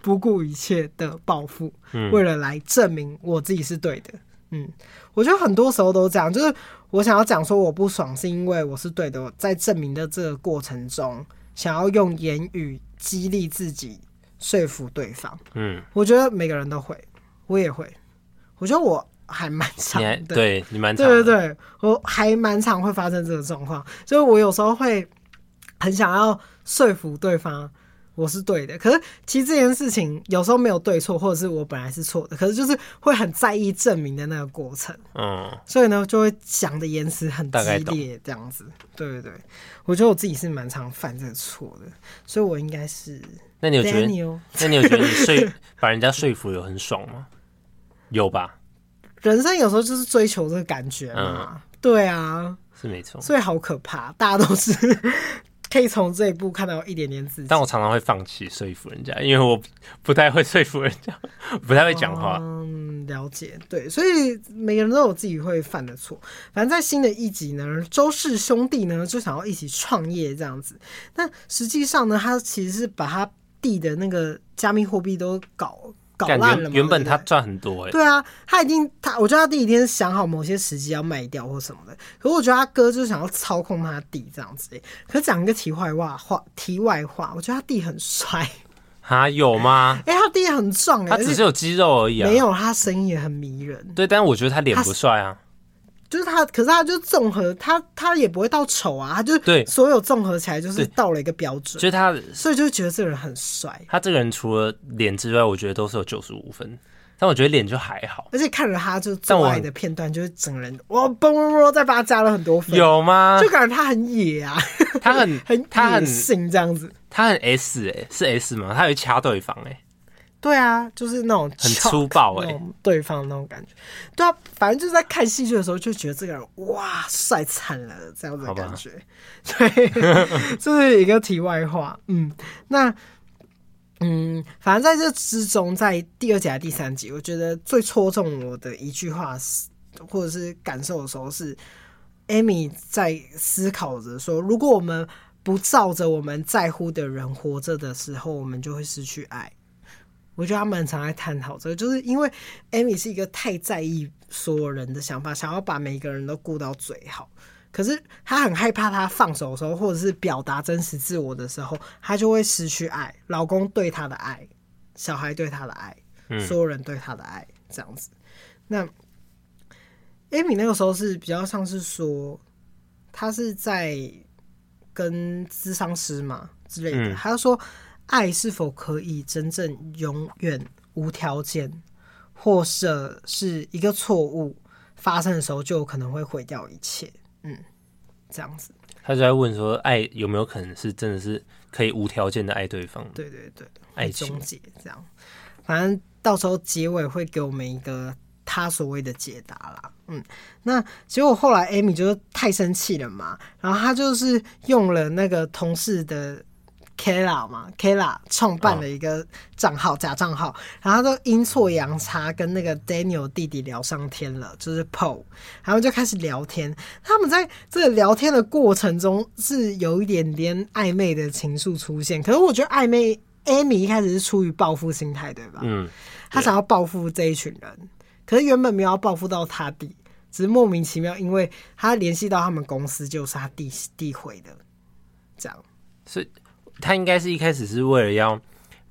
不顾一切的报复，为了来证明我自己是对的。嗯，我觉得很多时候都这样，就是我想要讲说我不爽，是因为我是对的。在证明的这个过程中，想要用言语激励自己，说服对方。嗯，我觉得每个人都会，我也会。我觉得我还蛮常的，对你蛮常，对对对，我还蛮常会发生这个状况，所以我有时候会很想要说服对方。我是对的，可是其实这件事情有时候没有对错，或者是我本来是错的，可是就是会很在意证明的那个过程，嗯，所以呢就会讲的言辞很激烈，这样子，对对对，我觉得我自己是蛮常犯这个错的，所以我应该是。那你有觉得？那你有觉得你说 把人家说服有很爽吗？有吧？人生有时候就是追求这个感觉嘛，嗯、对啊，是没错，所以好可怕，大家都是。可以从这一步看到一点点自己，但我常常会放弃说服人家，因为我不太会说服人家，不太会讲话。嗯，了解，对，所以每个人都有自己会犯的错。反正在新的一集呢，周氏兄弟呢就想要一起创业这样子，但实际上呢，他其实是把他弟的那个加密货币都搞。搞烂了，原本他赚很多哎、欸，对啊，他已经他，我觉得他第一天是想好某些时机要卖掉或什么的。可是我觉得他哥就是想要操控他弟这样子、欸。可是讲一个题外话，话题外话，我觉得他弟很帅。他有吗？哎、欸，他弟很壮他只是有肌肉而已啊。没有，他声音也很迷人。对，但是我觉得他脸不帅啊。就是他，可是他就综合，他他也不会到丑啊，他就对所有综合起来就是到了一个标准。所以他，所以就觉得这个人很帅。他这个人除了脸之外，我觉得都是有九十五分，但我觉得脸就还好。而且看着他就做爱的片段，就是整个人哇嘣嘣嘣，再把他加了很多分，有吗？就感觉他很野啊，他很 很他很性这样子，他很 S 哎、欸，是 S 吗？他有掐对方哎、欸。对啊，就是那种很粗暴哎、欸，对方那种感觉。对啊，反正就是在看戏剧的时候就觉得这个人哇帅惨了这样子的感觉。对，这是一个题外话。嗯，那嗯，反正在这之中，在第二集还是第三集，我觉得最戳中我的一句话是，或者是感受的时候是，Amy 在思考着说，如果我们不照着我们在乎的人活着的时候，我们就会失去爱。我觉得他们常在探讨这个，就是因为 Amy 是一个太在意所有人的想法，想要把每个人都顾到最好。可是他很害怕，他放手的时候，或者是表达真实自我的时候，他就会失去爱，老公对他的爱，小孩对他的爱，所有人对他的爱，这样子。那 Amy 那个时候是比较像是说，他是在跟智商师嘛之类的，他就说，爱是否可以真正永远无条件，或者是一个错误发生的时候，就有可能会毁掉一切。嗯，这样子，他就在问说，爱有没有可能是真的是可以无条件的爱对方？对对对，爱终结这样，反正到时候结尾会给我们一个他所谓的解答啦。嗯，那结果后来艾米就是太生气了嘛，然后他就是用了那个同事的。Kayla 嘛，Kayla 创办了一个账号，假账号，然后他都阴错阳差跟那个 Daniel 弟弟聊上天了，就是 Paul，然后就开始聊天。他们在这个聊天的过程中是有一点点暧昧的情愫出现，可是我觉得暧昧，Amy 一开始是出于报复心态，对吧？嗯，他想要报复这一群人，可是原本没有要报复到他弟，只是莫名其妙，因为他联系到他们公司，就是他弟弟毁的，这样，所以。他应该是一开始是为了要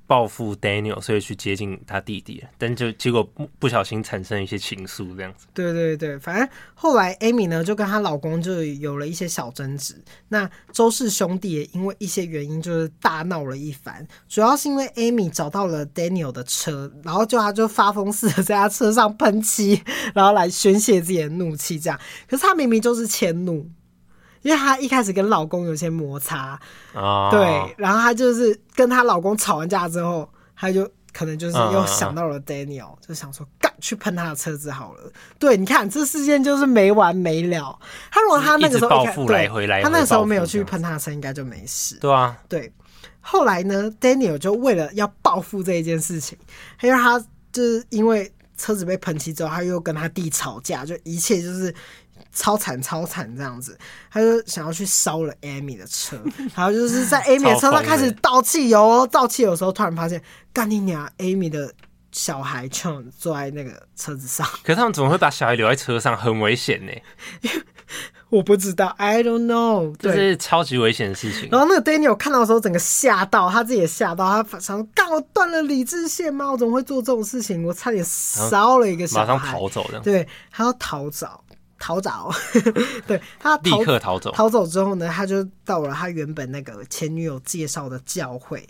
报复 Daniel，所以去接近他弟弟，但就结果不不小心产生一些情愫这样子。对对对，反正后来 Amy 呢就跟她老公就有了一些小争执。那周氏兄弟也因为一些原因就是大闹了一番，主要是因为 Amy 找到了 Daniel 的车，然后就他就发疯似的在他车上喷漆，然后来宣泄自己的怒气。这样，可是他明明就是迁怒。因为她一开始跟老公有些摩擦，oh. 对，然后她就是跟她老公吵完架之后，她就可能就是又想到了 Daniel，、uh. 就想说干去喷他的车子好了。对，你看这事件就是没完没了。他如果他那个时候报复来回来，他那个时候没有去喷他的车，应该就没事。对啊，对。后来呢，Daniel 就为了要报复这一件事情，因为他就是因为车子被喷漆之后，他又跟他弟吵架，就一切就是。超惨超惨这样子，他就想要去烧了 Amy 的车，然后就是在 Amy 的车上开始倒汽油，倒汽油的时候突然发现，干你娘，Amy 的小孩就坐在那个车子上。可是他们怎么会把小孩留在车上？很危险呢。我不知道，I don't know，这是超级危险的事情。然后那个 Daniel 看到的时候，整个吓到，他自己也吓到，他想说：干我断了理智线吗？我怎么会做这种事情？我差点烧了一个小孩，马上逃走的。对，他要逃走。逃走，对他立刻逃走。逃走之后呢，他就到了他原本那个前女友介绍的教会，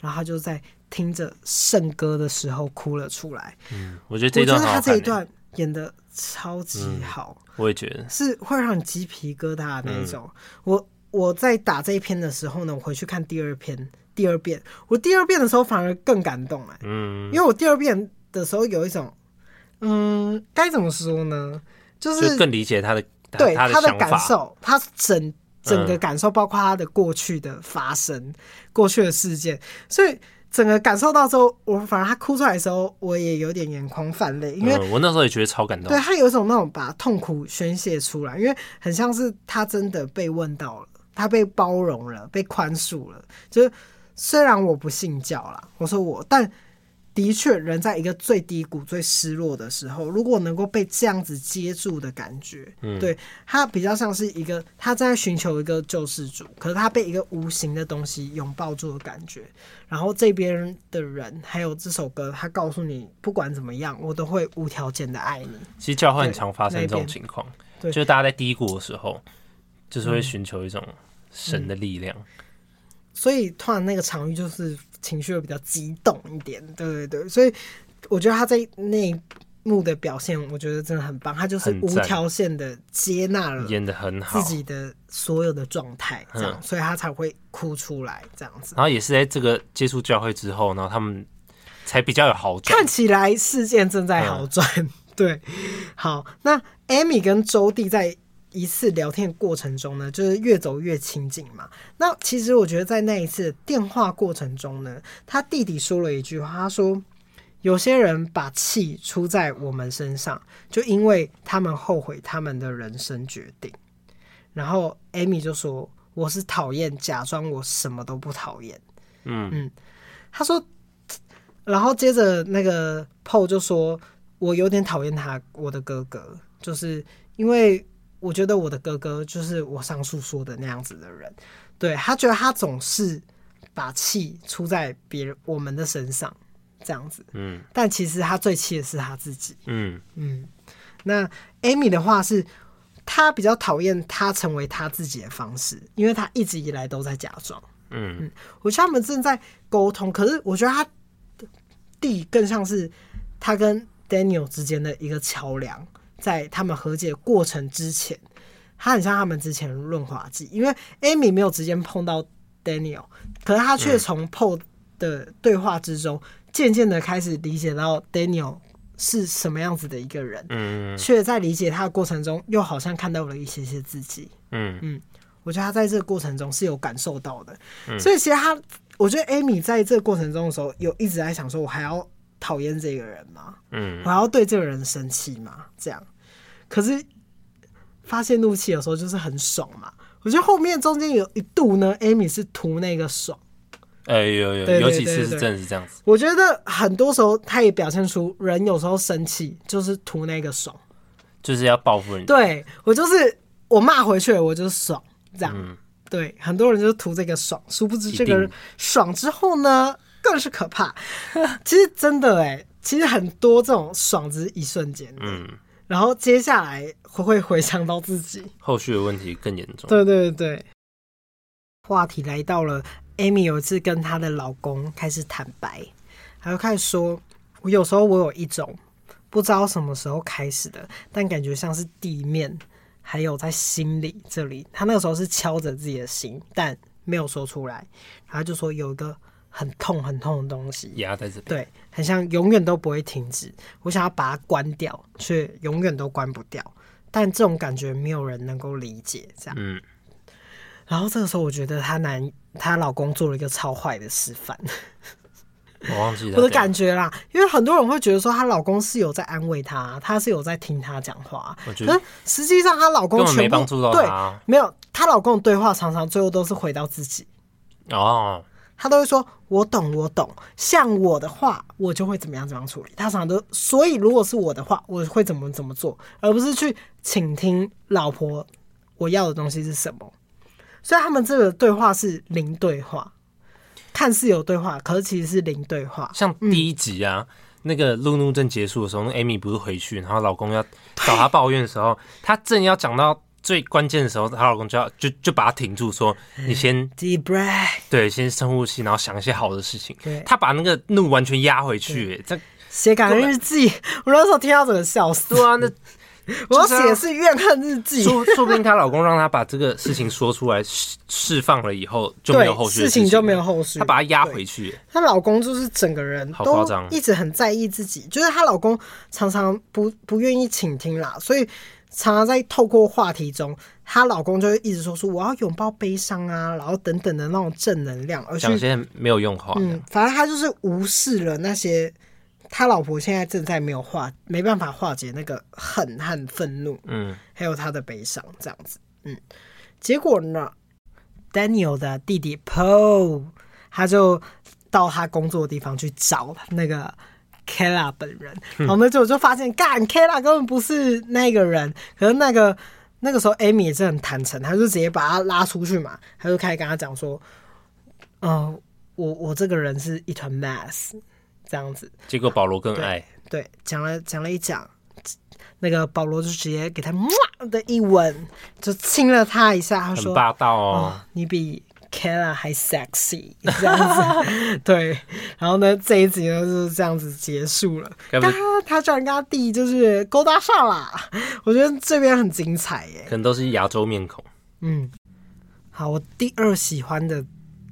然后他就在听着圣歌的时候哭了出来。嗯，我觉得这段我觉得他这一段演的超级好，嗯，我也觉得是会让你鸡皮疙瘩的那一种。嗯，我我在打这一篇的时候呢，我回去看第二篇，第二遍，我第二遍的时候反而更感动哎，嗯，因为我第二遍的时候有一种，嗯，该怎么说呢？就是更理解他的，对他的感受，他整整个感受，包括他的过去的发生，嗯、过去的事件，所以整个感受到之后，我反而他哭出来的时候，我也有点眼眶泛泪，因为、嗯、我那时候也觉得超感动。对，他有一种那种把痛苦宣泄出来，因为很像是他真的被问到了，他被包容了，被宽恕了。就是虽然我不信教啦，我说我，但。的确，人在一个最低谷、最失落的时候，如果能够被这样子接住的感觉，嗯，对，他比较像是一个他在寻求一个救世主，可是他被一个无形的东西拥抱住的感觉。然后这边的人还有这首歌，他告诉你，不管怎么样，我都会无条件的爱你。其实教会很常发生这种情况，对，就是大家在低谷的时候，就是会寻求一种神的力量。嗯嗯所以突然那个场域就是情绪会比较激动一点，对对对，所以我觉得他在那一幕的表现，我觉得真的很棒。他就是无条件的接纳了，演的很好，自己的所有的状态，这样，所以他才会哭出来这样子。然后也是在这个接触教会之后，然后他们才比较有好转。看起来事件正在好转，对。好，那艾米跟周弟在。一次聊天过程中呢，就是越走越亲近嘛。那其实我觉得在那一次电话过程中呢，他弟弟说了一句话，他说：“有些人把气出在我们身上，就因为他们后悔他们的人生决定。”然后 Amy 就说：“我是讨厌假装我什么都不讨厌。”嗯嗯，他说，然后接着那个 Paul 就说：“我有点讨厌他，我的哥哥，就是因为。”我觉得我的哥哥就是我上述说的那样子的人，对，他觉得他总是把气出在别人我们的身上，这样子，嗯，但其实他最气的是他自己，嗯嗯。那 Amy 的话是，他比较讨厌他成为他自己的方式，因为他一直以来都在假装，嗯嗯。我觉得他们正在沟通，可是我觉得他弟更像是他跟 Daniel 之间的一个桥梁。在他们和解过程之前，他很像他们之前润滑剂，因为 Amy 没有直接碰到 Daniel，可是他却从 Paul 的对话之中，渐渐的开始理解到 Daniel 是什么样子的一个人，嗯，却在理解他的过程中，又好像看到了一些些自己，嗯嗯，我觉得他在这个过程中是有感受到的，所以其实他，我觉得 Amy 在这个过程中的时候，有一直在想说，我还要讨厌这个人吗？嗯，我还要对这个人生气吗？这样。可是发泄怒气的时候就是很爽嘛，我觉得后面中间有一度呢，Amy 是图那个爽，哎有有有几次是真的是这样子。我觉得很多时候他也表现出人有时候生气就是图那个爽，就是要报复人。对，我就是我骂回去，我就爽这样。嗯、对，很多人就是图这个爽，殊不知这个爽之后呢更是可怕。其实真的哎、欸，其实很多这种爽只是一瞬间，嗯。然后接下来会会回想到自己，后续的问题更严重。对对对，话题来到了 Amy 有一次跟她的老公开始坦白，她就开始说：“我有时候我有一种不知道什么时候开始的，但感觉像是地面还有在心里这里。”她那个时候是敲着自己的心，但没有说出来。然后就说有一个。很痛很痛的东西压在这边，对，很像永远都不会停止。我想要把它关掉，却永远都关不掉。但这种感觉没有人能够理解，这样。嗯。然后这个时候，我觉得她男她老公做了一个超坏的示范。我忘记了我的感觉啦，因为很多人会觉得说她老公是有在安慰她，她是有在听她讲话。可是实际上，她老公全部。对，没有。她老公的对话常常最后都是回到自己。哦。他都会说：“我懂，我懂。像我的话，我就会怎么样怎么样处理。”他常常都，所以如果是我的话，我会怎么怎么做，而不是去倾听老婆我要的东西是什么。所以他们这个对话是零对话，看似有对话，可是其实是零对话。像第一集啊，嗯、那个路怒症结束的时候，那 Amy 不是回去，然后老公要找她抱怨的时候，她正要讲到。最关键的时候，她老公就要就就把她停住，说：“你先 deep breath，对，先深呼吸，然后想一些好的事情。”对，她把那个怒完全压回去。这写感恩日记，我那时候听到整个笑死。对啊，那 我要写是怨恨日记。说说不定她老公让她把这个事情说出来释放了以后，就没有后续，事情就没有后续。她把她压回去。她老公就是整个人好夸张，一直很在意自己，就是她老公常常不不愿意倾听啦，所以。常常在透过话题中，她老公就会一直说出我要拥抱悲伤啊，然后等等的那种正能量，而讲些没有用话。嗯，反正他就是无视了那些他老婆现在正在没有化，没办法化解那个恨和愤怒，嗯，还有他的悲伤这样子，嗯，结果呢，Daniel 的弟弟 Paul 他就到他工作的地方去找那个。Kayla 本人，然后呢，就我就发现，干 Kella 根本不是那个人。可是那个那个时候，Amy 也是很坦诚，他就直接把他拉出去嘛，他就开始跟他讲说：“嗯、呃，我我这个人是一团 mess，这样子。”结果保罗更爱，对，讲了讲了一讲，那个保罗就直接给他哇的一吻，就亲了他一下，他说：“霸道哦，哦你比。” Kayla 还 sexy 这样子，对，然后呢，这一集呢就是这样子结束了。他他居然跟他弟就是勾搭上了，我觉得这边很精彩耶。可能都是亚洲面孔。嗯，好，我第二喜欢的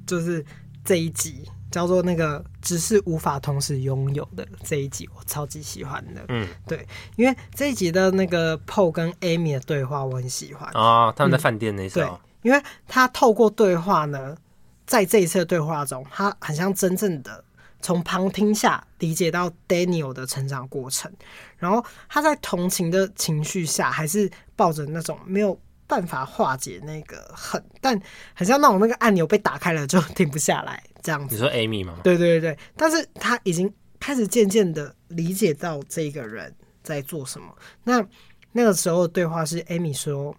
就是这一集，叫做那个只是无法同时拥有的这一集，我超级喜欢的。嗯，对，因为这一集的那个 Paul 跟 Amy 的对话我很喜欢啊、哦，他们在饭店那时候、因为他透过对话呢，在这一次的对话中，他很像真正的从旁听下理解到 Daniel 的成长过程，然后他在同情的情绪下，还是抱着那种没有。办法化解那个恨，但很像那种那个按钮被打开了就停不下来这样子。你说 Amy 吗？对对对，但是他已经开始渐渐的理解到这个人在做什么。那那个时候的对话是 Amy 说：“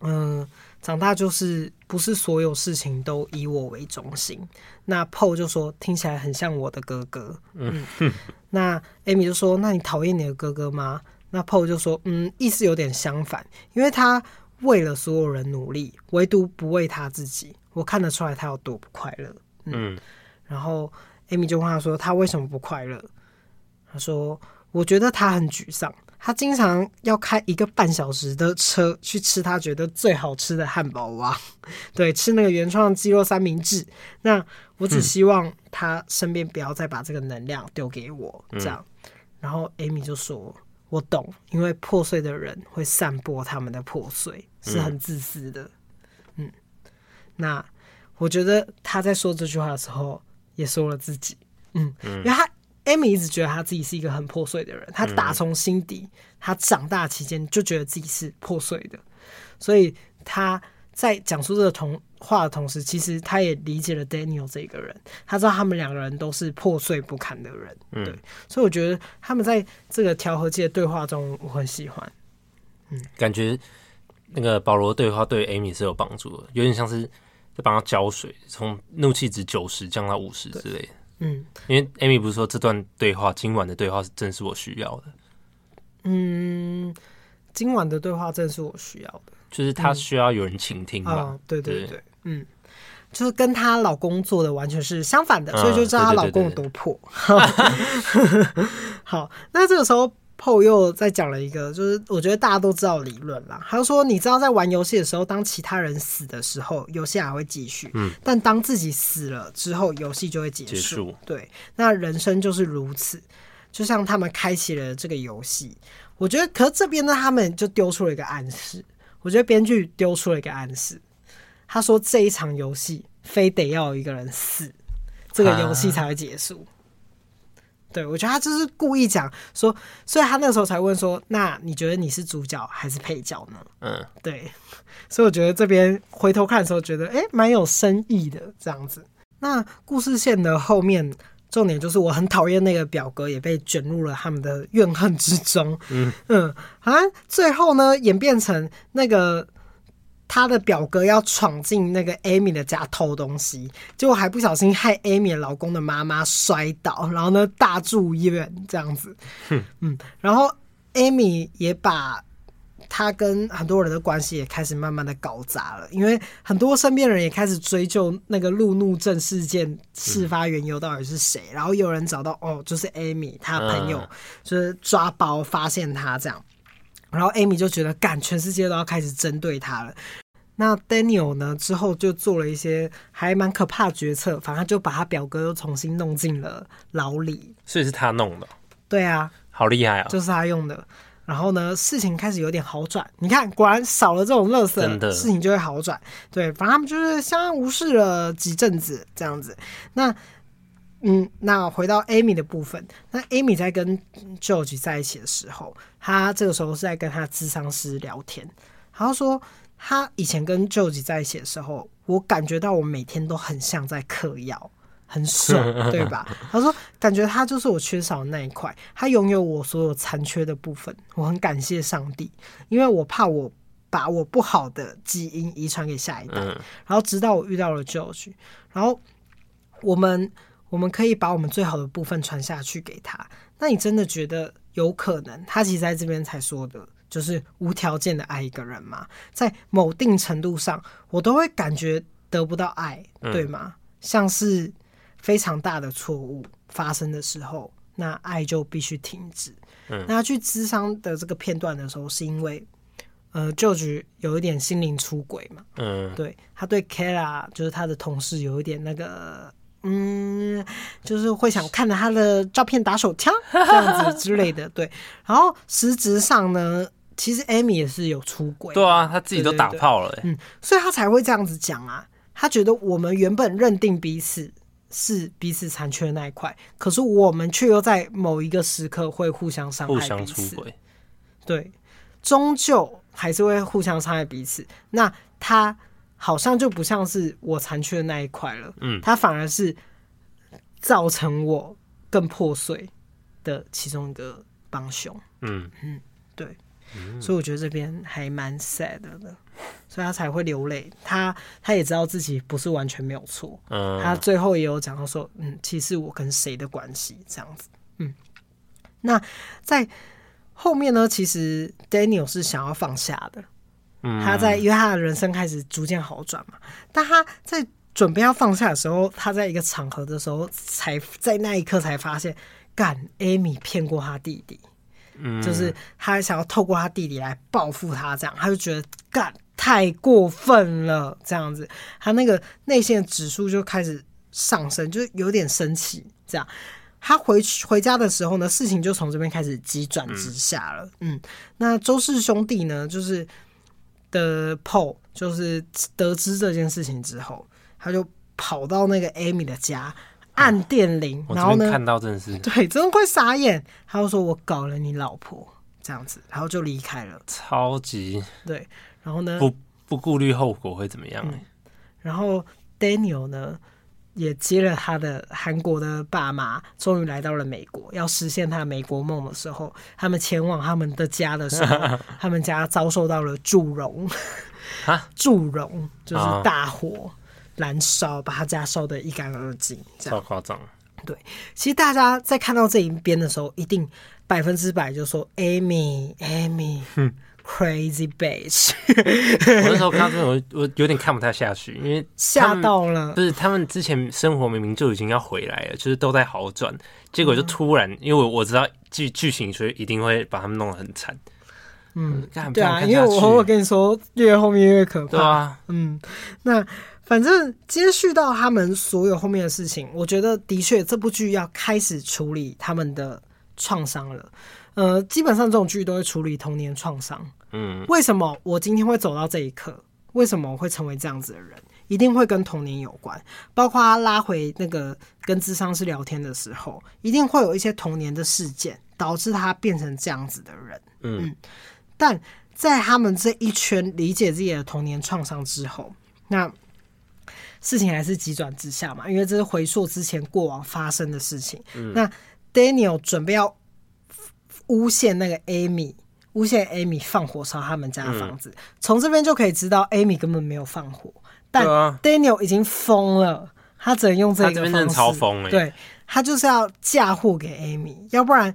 嗯，长大就是不是所有事情都以我为中心。”那 Paul 就说：“听起来很像我的哥哥。”嗯，那 Amy 就说：“那你讨厌你的哥哥吗？”那 Paul 就说：“嗯，意思有点相反，因为他。”为了所有人努力，唯独不为他自己。我看得出来他有多不快乐。嗯，然后 Amy 就问他说：“他为什么不快乐？”他说：“我觉得他很沮丧。他经常要开一个半小时的车去吃他觉得最好吃的汉堡王，对，吃那个原创鸡肉三明治。那我只希望他身边不要再把这个能量丢给我。这样，然后 Amy 就说。我懂，因为破碎的人会散播他们的破碎，是很自私的。嗯，嗯，那我觉得他在说这句话的时候，也说了自己。嗯，嗯，因为他 Amy 一直觉得她自己是一个很破碎的人，她打从心底，她长大期间就觉得自己是破碎的，所以她。在讲述这个童话的同时，其实她也理解了 Daniel 这个人，他知道他们两个人都是破碎不堪的人，嗯、对，所以我觉得他们在这个调和剂的对话中，我很喜欢。嗯，感觉那个保罗对话对 Amy 是有帮助的，有点像是在帮他浇水，从怒气值九十降到五十之类的。嗯，因为 Amy 不是说这段对话，今晚的对话是正是我需要的。嗯，今晚的对话正是我需要的。就是她需要有人倾听吧？嗯哦、对对对，对，嗯，就是跟她老公做的完全是相反的，嗯、所以就知道她老公有多破。好，那这个时候 Paul 又再讲了一个，就是我觉得大家都知道理论啦。他就说，你知道在玩游戏的时候，当其他人死的时候，游戏还会继续，嗯，但当自己死了之后，游戏就会结束。结束。对，那人生就是如此，就像他们开启了这个游戏，我觉得，可是这边呢，他们就丢出了一个暗示。我觉得编剧丢出了一个暗示，他说这一场游戏非得要有一个人死，这个游戏才会结束。对，我觉得他就是故意讲说，所以他那个时候才问说：“那你觉得你是主角还是配角呢？”嗯，对。所以我觉得这边回头看的时候，觉得诶蛮有深意的这样子。那故事线的后面。重点就是我很讨厌那个表哥，也被卷入了他们的怨恨之中。嗯嗯，好像最后呢演变成那个他的表哥要闯进那个 Amy 的家偷东西，结果还不小心害 Amy 老公的妈妈摔倒，然后呢大住院这样子。嗯，然后 Amy 也把。他跟很多人的关系也开始慢慢的搞砸了，因为很多身边人也开始追究那个路怒症事件事发缘由到底是谁，然后有人找到哦，就是 Amy 他朋友就是抓包发现他这样，然后 Amy 就觉得干，全世界都要开始针对他了。那 Daniel 呢之后就做了一些还蛮可怕的决策，反正就把他表哥又重新弄进了牢里，所以是他弄的。对啊，好厉害啊，就是他用的。然后呢，事情开始有点好转。你看，果然少了这种乐色，事情就会好转。对，反正他们就是相安无事了几阵子这样子。那，嗯，那回到 Amy 的部分，那 Amy 在跟 George 在一起的时候，他这个时候是在跟他智商师聊天。然后说，他以前跟 George 在一起的时候，我感觉到我每天都很像在嗑药。很爽，对吧？他说，感觉他就是我缺少的那一块，他拥有我所有残缺的部分。我很感谢上帝，因为我怕我把我不好的基因遗传给下一代。然后直到我遇到了 George，然后我们我们可以把我们最好的部分传下去给他。那你真的觉得有可能？他其实在这边才说的，就是无条件的爱一个人嘛。在某定程度上，我都会感觉得不到爱，对吗？像是。非常大的错误发生的时候，那爱就必须停止。嗯，那他去咨商的这个片段的时候，是因为呃，George 有一点心灵出轨嘛。嗯，对，他对 Kara 就是他的同事有一点那个嗯，就是会想看着他的照片打手枪这样子之类的。对，然后实质上呢，其实 Amy 也是有出轨。对啊，他自己都打炮了，欸，嗯，所以他才会这样子讲啊。他觉得我们原本认定彼此是彼此残缺的那一块，可是我们却又在某一个时刻会互相伤害，互相出轨。对，终究还是会互相伤害彼此。那他好像就不像是我残缺的那一块了，嗯，他反而是造成我更破碎的其中一个帮凶。嗯嗯，对。所以我觉得这边还蛮 sad 的，所以他才会流泪。他他也知道自己不是完全没有错。嗯，他最后也有讲到说，嗯，其实我跟谁的关系这样子。嗯，那在后面呢，其实 Daniel 是想要放下的。嗯，他在因为他的人生开始逐渐好转嘛，但他在准备要放下的时候，他在一个场合的时候，才在那一刻才发现，干艾米骗过他弟弟。就是他想要透过他弟弟来报复他，这样他就觉得干太过分了，这样子他那个内心的指数就开始上升，就有点生气。这样他回去回家的时候呢，事情就从这边开始急转直下了。嗯，嗯，那周氏兄弟呢，就是的 Paul 就是得知这件事情之后，他就跑到那个 Amy 的家。按电铃，然后呢？看到真的是对，真的会傻眼。他就说：“我搞了你老婆，这样子，然后就离开了。”超级对，然后呢？不不顾虑后果会怎么样？嗯，然后 Daniel 呢，也接了他的韩国的爸妈，终于来到了美国，要实现他的美国梦的时候，他们前往他们的家的时候，他们家遭受到了祝融 啊，祝融就是大火。燃烧，把他家烧得一干二净，超夸张。对，其实大家在看到这一边的时候，一定百分之百就说 Amy，Amy，crazy bitch。我那时候看到这种，我我有点看不太下去，因为吓到了。不是他们之前生活明明就已经要回来了，就是都在好转，结果就突然，嗯、因为我我知道剧剧情，所以一定会把他们弄得很惨。嗯，对啊，因为我我跟你说，越后面越可怕。对啊，嗯，那。反正接续到他们所有后面的事情，我觉得的确这部剧要开始处理他们的创伤了。呃，基本上这种剧都会处理童年创伤。嗯，为什么我今天会走到这一刻？为什么我会成为这样子的人？一定会跟童年有关。包括他拉回那个跟智商师聊天的时候，一定会有一些童年的事件导致他变成这样子的人。嗯，嗯，但在他们这一圈理解自己的童年创伤之后，那。事情还是急转直下嘛，因为这是回溯之前过往发生的事情。嗯、那 Daniel 准备要诬陷那个 Amy，诬陷 Amy 放火烧他们家的房子，从、嗯、这边就可以知道 Amy 根本没有放火，但 Daniel 已经疯了，他只能用这个方式。他这边真的超疯欸、对，他就是要嫁祸给 Amy，要不然。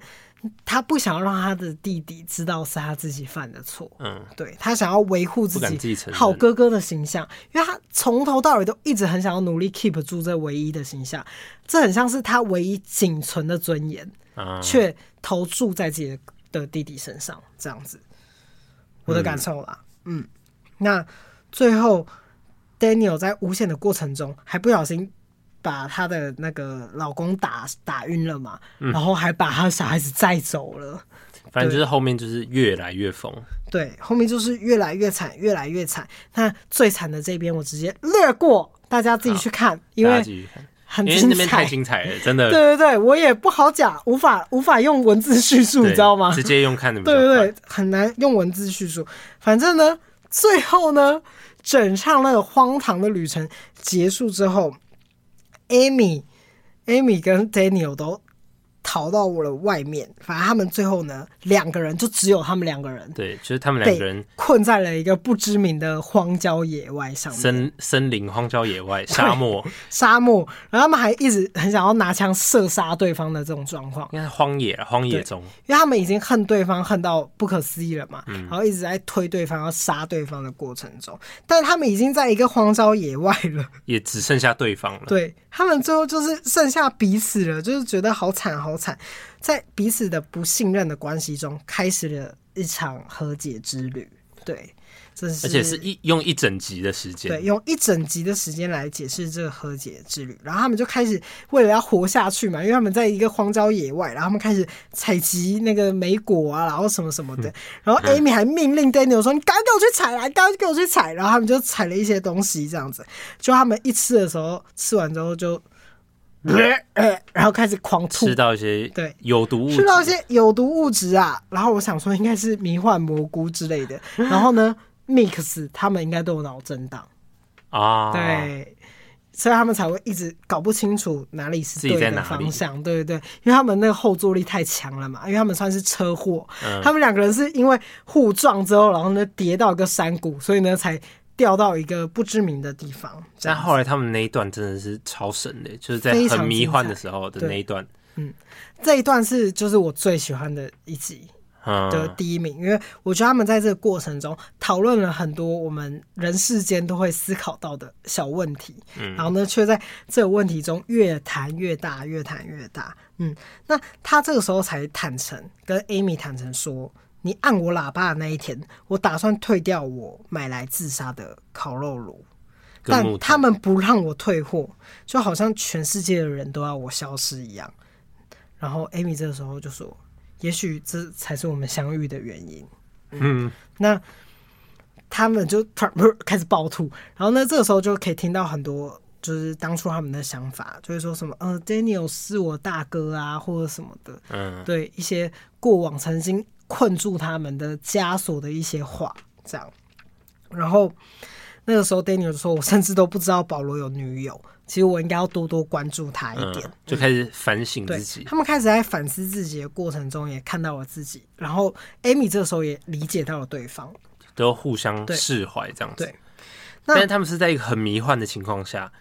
他不想要让他的弟弟知道是他自己犯的错，嗯，对，他想要维护自己好哥哥的形象，因为他从头到尾都一直很想要努力 keep 住这唯一的形象，这很像是他唯一仅存的尊严，却投注在自己的弟弟身上，这样子，我的感受啦，嗯，嗯，那最后 Daniel 在诬陷的过程中还不小心。把她的那个老公打打晕了嘛，嗯、然后还把她的小孩子载走了。反正就是后面就是越来越疯。对，后面就是越来越惨，越来越惨。那最惨的这边我直接略过，大家自己去看，因为很精彩，因为那边太精彩了，真的。对对对，我也不好讲，无法无法用文字叙述，你知道吗？直接用看的。对对对，很难用文字叙述。反正呢，最后呢，整场那个荒唐的旅程结束之后。Amy，Amy Amy 跟 Daniel 都逃到我的外面，反正他们最后呢，两个人就只有他们两个人，对，就是他们两个人困在了一个不知名的荒郊野外上面，森森林、荒郊野外、沙漠、沙漠，然后他们还一直很想要拿枪射杀对方的这种状况，应该是荒野，荒野中，因为他们已经恨对方恨到不可思议了嘛，嗯、然后一直在推对方要杀对方的过程中，但是他们已经在一个荒郊野外了，也只剩下对方了，对，他们最后就是剩下彼此了，就是觉得好惨好。惨，在彼此的不信任的关系中，开始了一场和解之旅。对。这是而且是一用一整集的时间，对，用一整集的时间来解释这个和解之旅。然后他们就开始为了要活下去嘛，因为他们在一个荒郊野外，然后他们开始采集那个莓果啊，然后什么什么的。然后 Amy 还命令 Daniel 说：“你赶紧给我去采来，赶紧给我去采。”然后他们就采了一些东西，这样子。就他们一吃的时候，吃完之后就，然后开始狂吐，吃到一些对。有毒物质，吃到一些有毒物质啊。然后我想说，应该是迷幻蘑菇之类的。然后呢？Mix 他们应该都有脑震荡。啊，对，所以他们才会一直搞不清楚哪里是对的方向，对对对，因为他们那个后坐力太强了嘛，因为他们算是车祸，嗯、他们两个人是因为互撞之后，然后呢跌到一个山谷，所以呢才掉到一个不知名的地方。但后来他们那一段真的是超神的，就是在很迷幻的时候的那一段，嗯，这一段是就是我最喜欢的一集。的第一名，因为我觉得他们在这个过程中讨论了很多我们人世间都会思考到的小问题，嗯，然后呢，却在这个问题中越谈越大，越谈越大，嗯，那他这个时候才坦诚跟 Amy 坦诚说：“你按我喇叭的那一天，我打算退掉我买来自杀的烤肉炉，但他们不让我退货，就好像全世界的人都要我消失一样。”然后 Amy 这个时候就说。也许这才是我们相遇的原因。嗯，那他们就突 然开始暴吐，然后呢，这个时候就可以听到很多，就是当初他们的想法，就是说什么，呃，Daniel 是我大哥啊，或者什么的。嗯，对，一些过往曾经困住他们的枷锁的一些话，这样。然后那个时候，Daniel 就说：“我甚至都不知道保罗有女友。”其实我应该要多多关注他一点，嗯、就开始反省自己。他们开始在反思自己的过程中，也看到了自己。然后，Amy 这个时候也理解到了对方，都互相释怀这样子。对，但是他们是在一个很迷幻的情况下，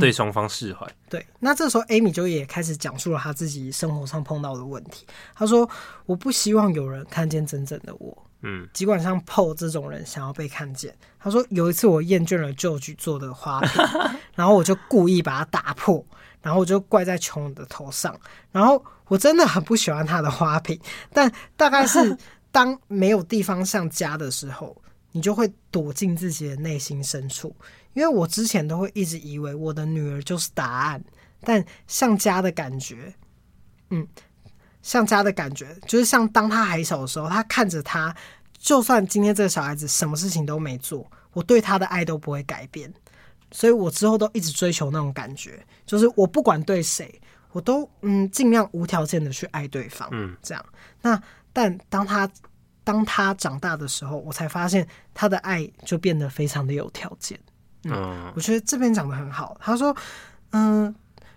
对双方释怀、嗯。对，那这时候 Amy 就也开始讲述了他自己生活上碰到的问题。他说：“我不希望有人看见真正的我。”嗯，尽管像 Paul 这种人想要被看见，他说有一次我厌倦了 George 做的花瓶，然后我就故意把它打破，然后我就怪在穷人的头上。然后我真的很不喜欢他的花瓶，但大概是当没有地方像家的时候，你就会躲进自己的内心深处。因为我之前都会一直以为我的女儿就是答案，但像家的感觉，嗯，像家的感觉，就是像当他还小的时候，他看着他。就算今天这个小孩子什么事情都没做，我对他的爱都不会改变，所以我之后都一直追求那种感觉，就是我不管对谁，我都嗯尽量无条件的去爱对方，嗯，这样。那但当他当他长大的时候，我才发现他的爱就变得非常的有条件。嗯，我觉得这边讲的很好。他说，嗯，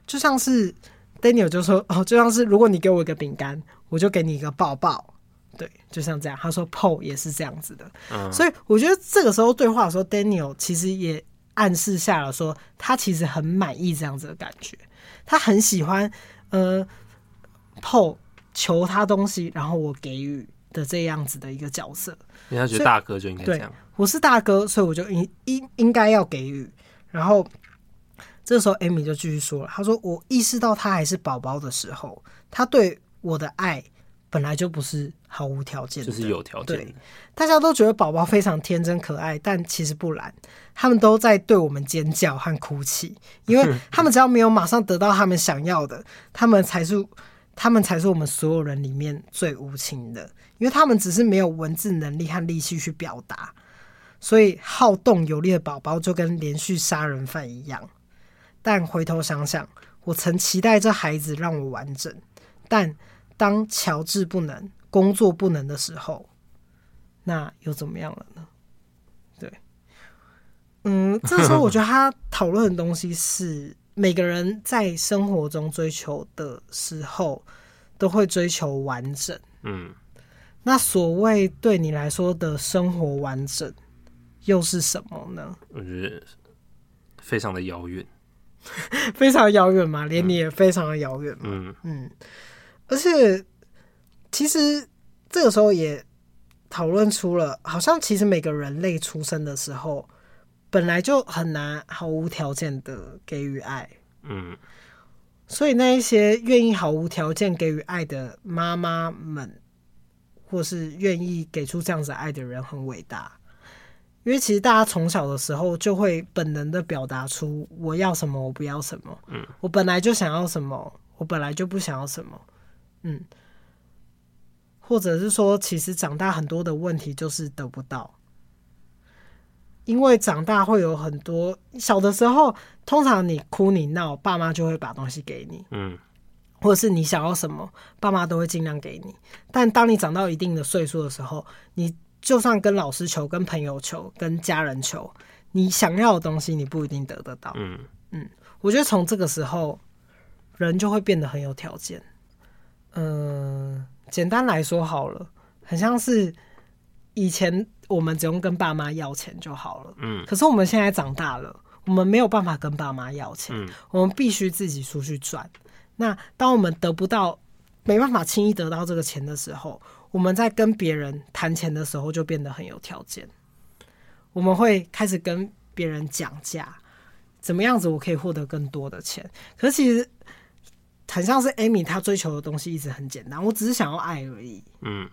就像是 Daniel 就说哦，就像是如果你给我一个饼干，我就给你一个抱抱。对，就像这样。他说 Paul 也是这样子的，嗯，所以我觉得这个时候对话的时候，Daniel 其实也暗示下了说，他其实很满意这样子的感觉，他很喜欢呃 Paul 求他东西，然后我给予的这样子的一个角色。因为他觉得大哥就应该这样，我是大哥，所以我就应应应该要给予。然后这时候 Amy 就继续说了，他说我意识到他还是宝宝的时候，他对我的爱。本来就不是毫无条件的，就是有条件大家都觉得宝宝非常天真可爱，但其实不然，他们都在对我们尖叫和哭泣，因为 他们只要没有马上得到他们想要的，他们才是他们才是我们所有人里面最无情的，因为他们只是没有文字能力和力气去表达，所以好动有力的宝宝就跟连续杀人犯一样。但回头想想，我曾期待这孩子让我完整，但。当乔治不能工作不能的时候，那又怎么样了呢？对，嗯，这时候我觉得他讨论的东西是每个人在生活中追求的时候都会追求完整。嗯，那所谓对你来说的生活完整又是什么呢？我觉得非常的遥远，非常遥远嘛，连你也非常的遥远嘛。嗯嗯。而且，其实这个时候也讨论出了，好像其实每个人类出生的时候，本来就很难毫无条件的给予爱。嗯，所以那一些愿意毫无条件给予爱的妈妈们，或是愿意给出这样子爱的人，很伟大。因为其实大家从小的时候就会本能的表达出我要什么，我不要什么。嗯，我本来就想要什么，我本来就不想要什么。嗯，或者是说，其实长大很多的问题就是得不到，因为长大会有很多小的时候，通常你哭你闹，爸妈就会把东西给你。嗯，或者是你想要什么，爸妈都会尽量给你。但当你长到一定的岁数的时候，你就算跟老师求、跟朋友求、跟家人求，你想要的东西，你不一定得得到。嗯嗯，我觉得从这个时候，人就会变得很有条件。嗯，简单来说好了，很像是以前我们只用跟爸妈要钱就好了。嗯，可是我们现在长大了，我们没有办法跟爸妈要钱，嗯，我们必须自己出去赚。那当我们得不到，没办法轻易得到这个钱的时候，我们在跟别人谈钱的时候就变得很有条件。我们会开始跟别人讲价，怎么样子我可以获得更多的钱？可是其实很像是 Amy，她追求的东西一直很简单，我只是想要爱而已。嗯，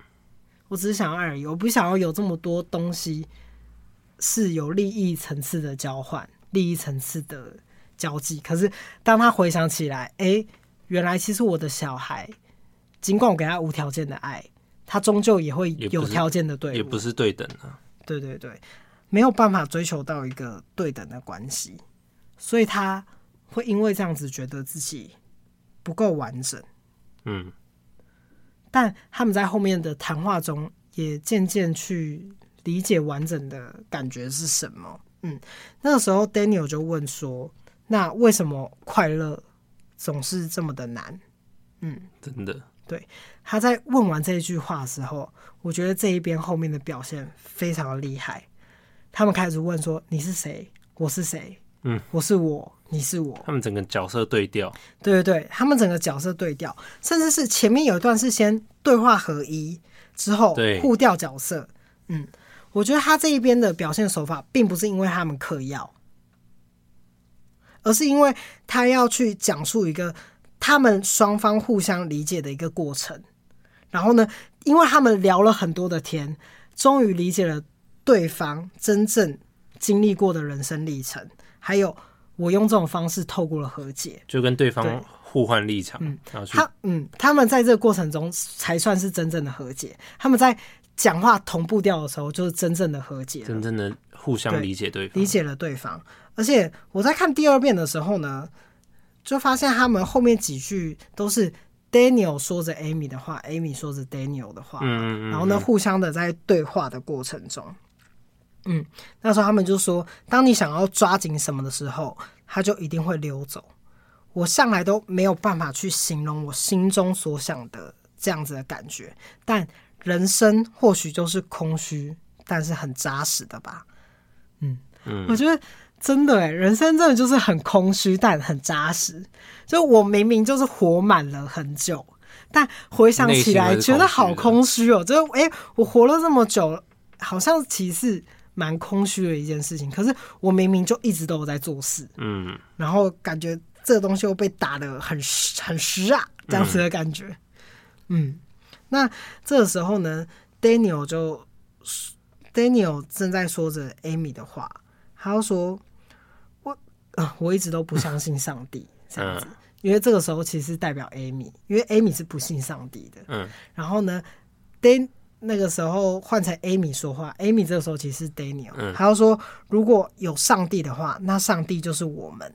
我只是想要爱而已，我不想要有这么多东西是有利益层次的交换、利益层次的交际。可是当他回想起来，哎、欸，原来其实我的小孩，尽管我给他无条件的爱。他终究也会有条件的对，也不是对等的。对对对，没有办法追求到一个对等的关系，所以他会因为这样子觉得自己不够完整。嗯，但他们在后面的谈话中也渐渐去理解完整的感觉是什么。嗯，那个时候 Daniel 就问说：“那为什么快乐总是这么的难？”嗯，真的。对，他在问完这一句话的时候，我觉得这一边后面的表现非常的厉害。他们开始问说：“你是谁？我是谁？嗯，我是我，你是我。”他们整个角色对调。对对对，他们整个角色对调，甚至是前面有一段是先对话合一，之后互调角色。嗯，我觉得他这一边的表现手法，并不是因为他们嗑药，而是因为他要去讲述一个。他们双方互相理解的一个过程，然后呢，因为他们聊了很多的天，终于理解了对方真正经历过的人生历程，还有我用这种方式透过了和解，就跟对方互换立场。嗯，他嗯，他们在这个过程中才算是真正的和解。他们在讲话同步调的时候，就是真正的和解，真正的互相理解对方，理解了对方。而且我在看第二遍的时候呢。就发现他们后面几句都是 Daniel 说着 Amy 的话，Amy 说着 Daniel 的话，嗯嗯然后呢，互相的在对话的过程中，嗯，那时候他们就说，当你想要抓紧什么的时候，它就一定会溜走。我向来都没有办法去形容我心中所想的这样子的感觉，但人生或许就是空虚，但是很扎实的吧。嗯，我觉得。真的哎，人生真的就是很空虚，但很扎实。就我明明就是活满了很久，但回想起来觉得好空虚哦。就哎，我活了这么久，好像其实蛮空虚的一件事情。可是我明明就一直都有在做事，嗯，然后感觉这个东西又被打的很实很实啊，这样子的感觉。嗯，嗯，那这个时候呢，Daniel 就 Daniel 正在说着 Amy 的话，他就说。啊，我一直都不相信上帝 这样子，因为这个时候其实代表 Amy，因为 Amy 是不信上帝的。嗯，然后呢，Dan 那个时候换成 Amy 说话，Amy 这个时候其实是 Daniel，嗯，他说如果有上帝的话，那上帝就是我们，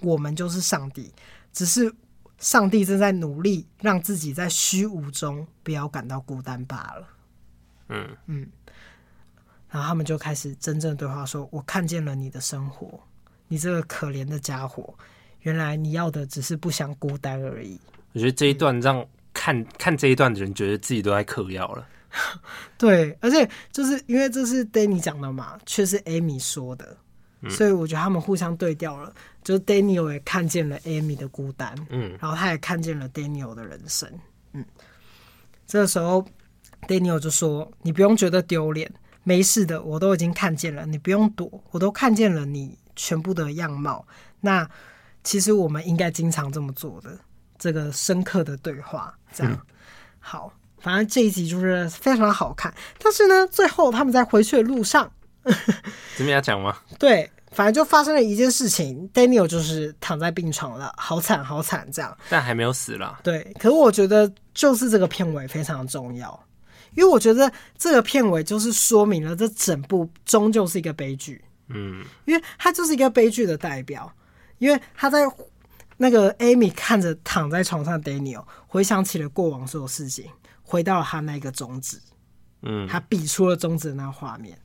我们就是上帝，只是上帝正在努力让自己在虚无中不要感到孤单罢了。嗯嗯，然后他们就开始真正对话说，说我看见了你的生活。你这个可怜的家伙，原来你要的只是不想孤单而已。我觉得这一段让看看这一段的人觉得自己都在嗑药了。对，而且就是因为这是 Danny 讲的嘛，却是 Amy 说的，嗯，所以我觉得他们互相对调了。就是 Daniel 也看见了 Amy 的孤单，嗯，然后他也看见了 Daniel 的人生，嗯。这个时候 Daniel 就说：“你不用觉得丢脸，没事的，我都已经看见了，你不用躲，我都看见了你。”全部的样貌，那其实我们应该经常这么做的，这个深刻的对话，这样、嗯、好。反正这一集就是非常的好看，但是呢，最后他们在回去的路上，怎么样讲吗？对，反正就发生了一件事情，Daniel 就是躺在病床了，好惨好惨这样。但还没有死啦。对，可是我觉得就是这个片尾非常重要，因为我觉得这个片尾就是说明了这整部终究是一个悲剧。嗯，因为他就是一个悲剧的代表，因为他在那个 Amy 看着躺在床上的 Daniel，回想起了过往所有事情，回到了他那个中指，嗯，他比出了中指的那个画面，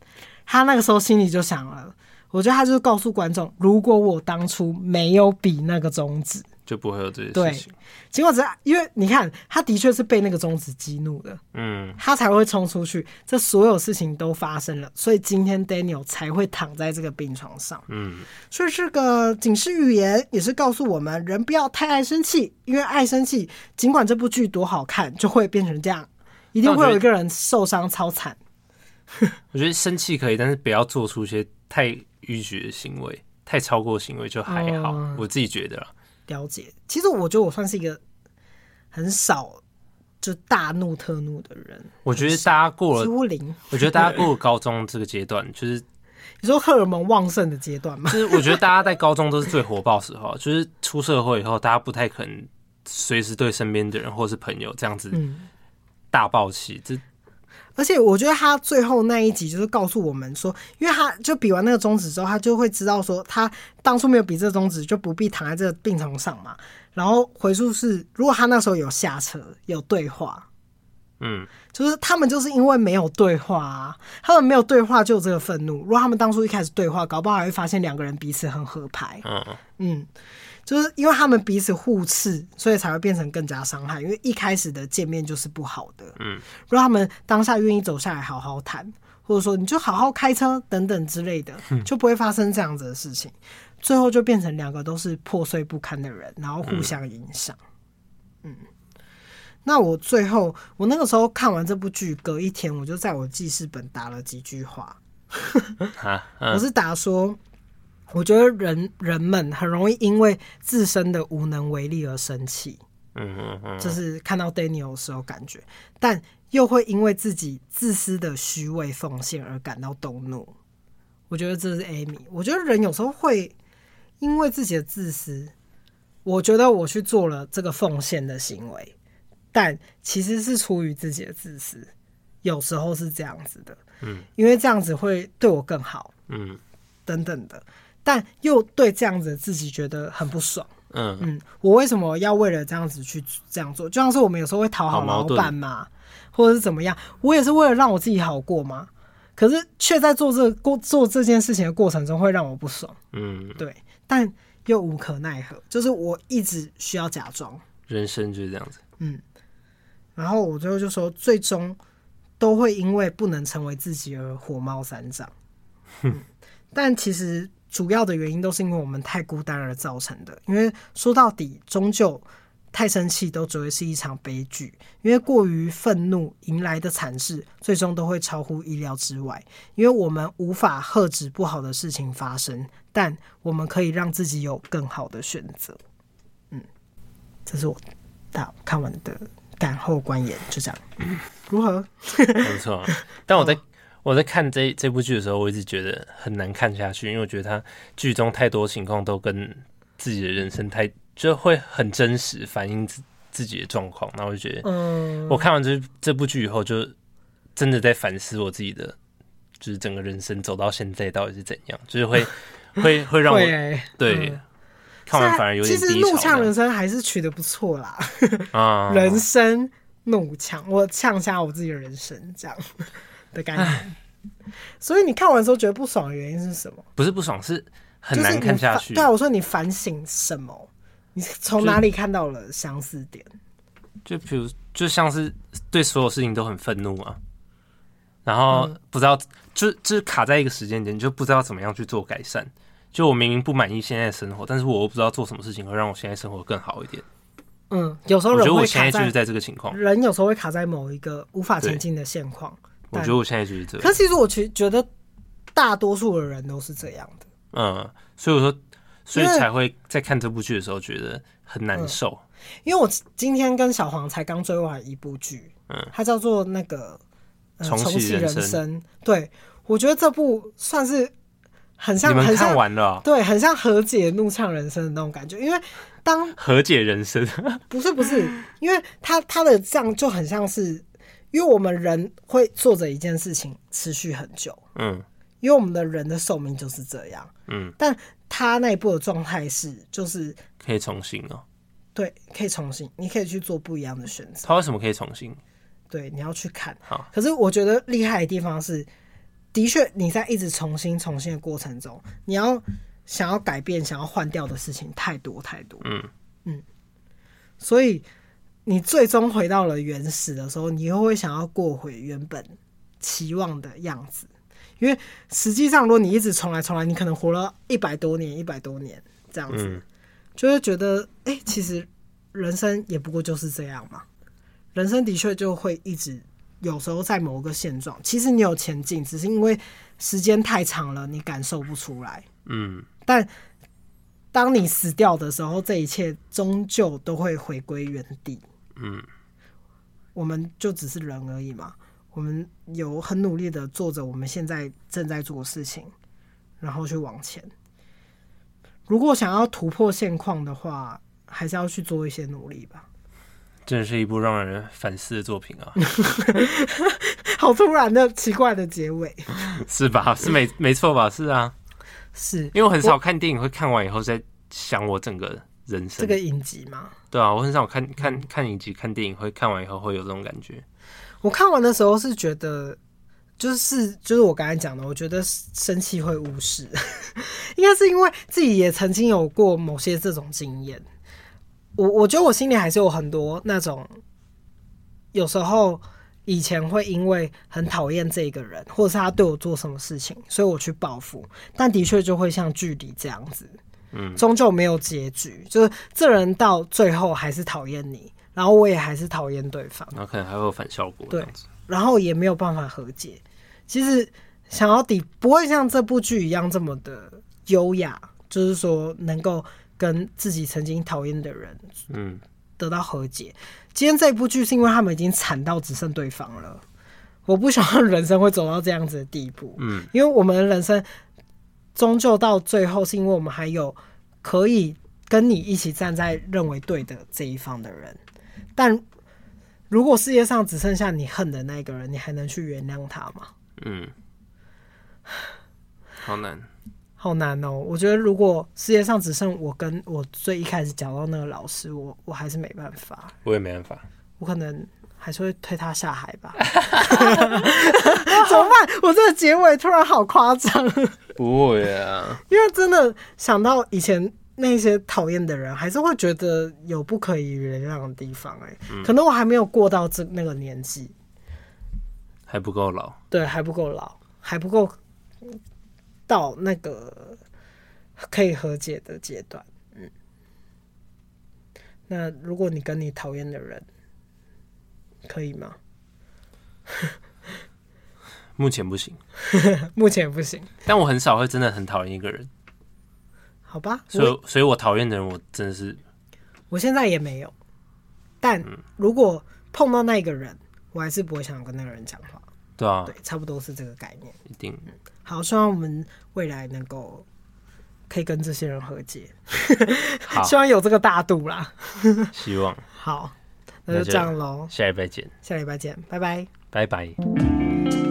他那个时候心里就想了，我觉得他就是告诉观众，如果我当初没有比那个中指。就不会有这些事情。尽管只是因为你看，他的确是被那个中指激怒的，嗯，他才会冲出去。这所有事情都发生了，所以今天 Daniel 才会躺在这个病床上，嗯。所以这个警示语言也是告诉我们，人不要太爱生气，因为爱生气，尽管这部剧多好看，就会变成这样，一定会有一个人受伤超惨。我觉得生气可以，但是不要做出一些太逾矩的行为，太超过行为就还好。嗯、我自己觉得啦。了解，其实我觉得我算是一个很少就大怒特怒的人。我觉得大家过了几乎零。我觉得大家过了高中这个阶段，就是你说荷尔蒙旺盛的阶段嘛？就是我觉得大家在高中都是最火爆时候，就是出社会以后，大家不太可能随时对身边的人或是朋友这样子大爆气。这而且我觉得他最后那一集就是告诉我们说，因为他就比完那个中指之后，他就会知道说，他当初没有比这个中指，就不必躺在这个病床上嘛。然后回溯是，如果他那时候有下车，有对话，嗯，就是他们就是因为没有对话啊，他们没有对话就有这个愤怒。如果他们当初一开始对话，搞不好还会发现两个人彼此很合拍。嗯嗯。就是因为他们彼此互斥，所以才会变成更加伤害。因为一开始的见面就是不好的。嗯，如果他们当下愿意走下来好好谈，或者说你就好好开车等等之类的，就不会发生这样子的事情。最后就变成两个都是破碎不堪的人，然后互相影响。嗯，那我最后我那个时候看完这部剧，隔一天我就在我记事本打了几句话。我是打说。我觉得人人们很容易因为自身的无能为力而生气，嗯嗯嗯，就是看到 Daniel 的时候感觉，但又会因为自己自私的虚伪奉献而感到动怒。我觉得这是 Amy。我觉得人有时候会因为自己的自私，我觉得我去做了这个奉献的行为，但其实是出于自己的自私。有时候是这样子的，嗯，因为这样子会对我更好，嗯，等等的。但又对这样子的自己觉得很不爽，嗯嗯，我为什么要为了这样子去这样做？就像是我们有时候会讨好老板嘛，或者是怎么样，我也是为了让我自己好过嘛。可是却在做这过做这件事情的过程中会让我不爽，嗯，对，但又无可奈何，就是我一直需要假装，人生就是这样子，嗯。然后我最后就说，最终都会因为不能成为自己而火冒三丈，嗯，但其实。主要的原因都是因为我们太孤单而造成的。因为说到底，终究太生气都只会是一场悲剧。因为过于愤怒迎来的惨事，最终都会超乎意料之外。因为我们无法遏止不好的事情发生，但我们可以让自己有更好的选择。嗯，这是我大看完的感后观言，就这样。如何？没错。但我在。我在看这这部剧的时候，我一直觉得很难看下去，因为我觉得他剧中太多情况都跟自己的人生太就会很真实反映自自己的状况，然后我就觉得，嗯，我看完这这部剧以后，就真的在反思我自己的，就是整个人生走到现在到底是怎样，就是会 会会让我对、嗯、看完反而有点。其实怒呛人生还是取得不错啦，啊，人生怒呛，我呛下我自己的人生这样。的感觉，所以你看完之后觉得不爽的原因是什么？不是不爽，是很难看下去。对啊，我说你反省什么？你从哪里看到了相似点？就比如，就像是对所有事情都很愤怒啊，然后不知道，嗯、就就是卡在一个时间点，就不知道怎么样去做改善。就我明明不满意现在的生活，但是我又不知道做什么事情会让我现在生活更好一点。嗯，有时候人会卡在，我觉得我现在就是在这个情况，人有时候会卡在某一个无法前进的现况。我觉得我现在就是这样。可是其实我其实觉得大多数的人都是这样的。嗯，所以我说，所以才会在看这部剧的时候觉得很难受。嗯，因为我今天跟小黄才刚追完一部剧，嗯，它叫做那个《重启人生》。对，我觉得这部算是很像，你们看完了，对，很像和解怒呛人生的那种感觉。因为当和解人生 不是不是，因为他他的这样就很像是，因为我们人会做着一件事情持续很久，嗯，因为我们的人的寿命就是这样，嗯，但他那一部的状态是就是可以重新哦，对，可以重新，你可以去做不一样的选择。他为什么可以重新？对，你要去看。好，可是我觉得厉害的地方是。的确，你在一直重新重新的过程中，你要想要改变、想要换掉的事情太多太多。嗯嗯，所以你最终回到了原始的时候，你又会想要过回原本期望的样子。因为实际上，如果你一直重来重来，你可能活了一百多年、一百多年这样子，就会觉得，哎，其实人生也不过就是这样嘛。人生的确就会一直。有时候在某个现状，其实你有前进，只是因为时间太长了，你感受不出来。嗯，但当你死掉的时候，这一切终究都会回归原地。嗯，我们就只是人而已嘛。我们有很努力的做着我们现在正在做的事情，然后去往前。如果想要突破现况的话，还是要去做一些努力吧。真是一部让人反思的作品啊！好突然的奇怪的结尾，是吧？是没没错吧？是啊，是因为我很少看电影，会看完以后再想我整个人生。这个影集吗？对啊，我很少看看看影集、看电影，会看完以后会有这种感觉。我看完的时候是觉得，就是就是我刚才讲的，我觉得生气会误事，应该是因为自己也曾经有过某些这种经验。我我觉得我心里还是有很多那种，有时候以前会因为很讨厌这个人，或者是他对我做什么事情，所以我去报复，但的确就会像距离这样子，嗯，终究没有结局，就是这人到最后还是讨厌你，然后我也还是讨厌对方，那可能还会有反效果，对，然后也没有办法和解。其实想要抵不会像这部剧一样这么的优雅，就是说能够。跟自己曾经讨厌的人，嗯，得到和解。嗯、今天这部剧是因为他们已经惨到只剩对方了。我不希望人生会走到这样子的地步，嗯，因为我们的人生终究到最后，是因为我们还有可以跟你一起站在认为对的这一方的人。但如果世界上只剩下你恨的那个人，你还能去原谅他吗？嗯，好难。好难哦！我觉得如果世界上只剩我跟我最一开始讲到那个老师，我我还是没办法。我也没办法，我可能还是会推他下海吧。怎么办？我这个结尾突然好夸张。不会啊，因为真的想到以前那些讨厌的人，还是会觉得有不可以原谅的地方。哎，可能我还没有过到这那个年纪，还不够老。对，还不够老，还不够。到那个可以和解的阶段，嗯，那如果你跟你讨厌的人，可以吗？目前不行，目前不行。但我很少会真的很讨厌一个人，好吧？所以，所以我讨厌的人，我真的是，我现在也没有。但如果碰到那个人，我还是不会想要跟那个人讲话。对啊，对，差不多是这个概念，一定。好，希望我们未来能够可以跟这些人和解，希望有这个大度啦。希望。好，那就这样喽。下礼拜见。下礼拜见，拜拜。拜拜。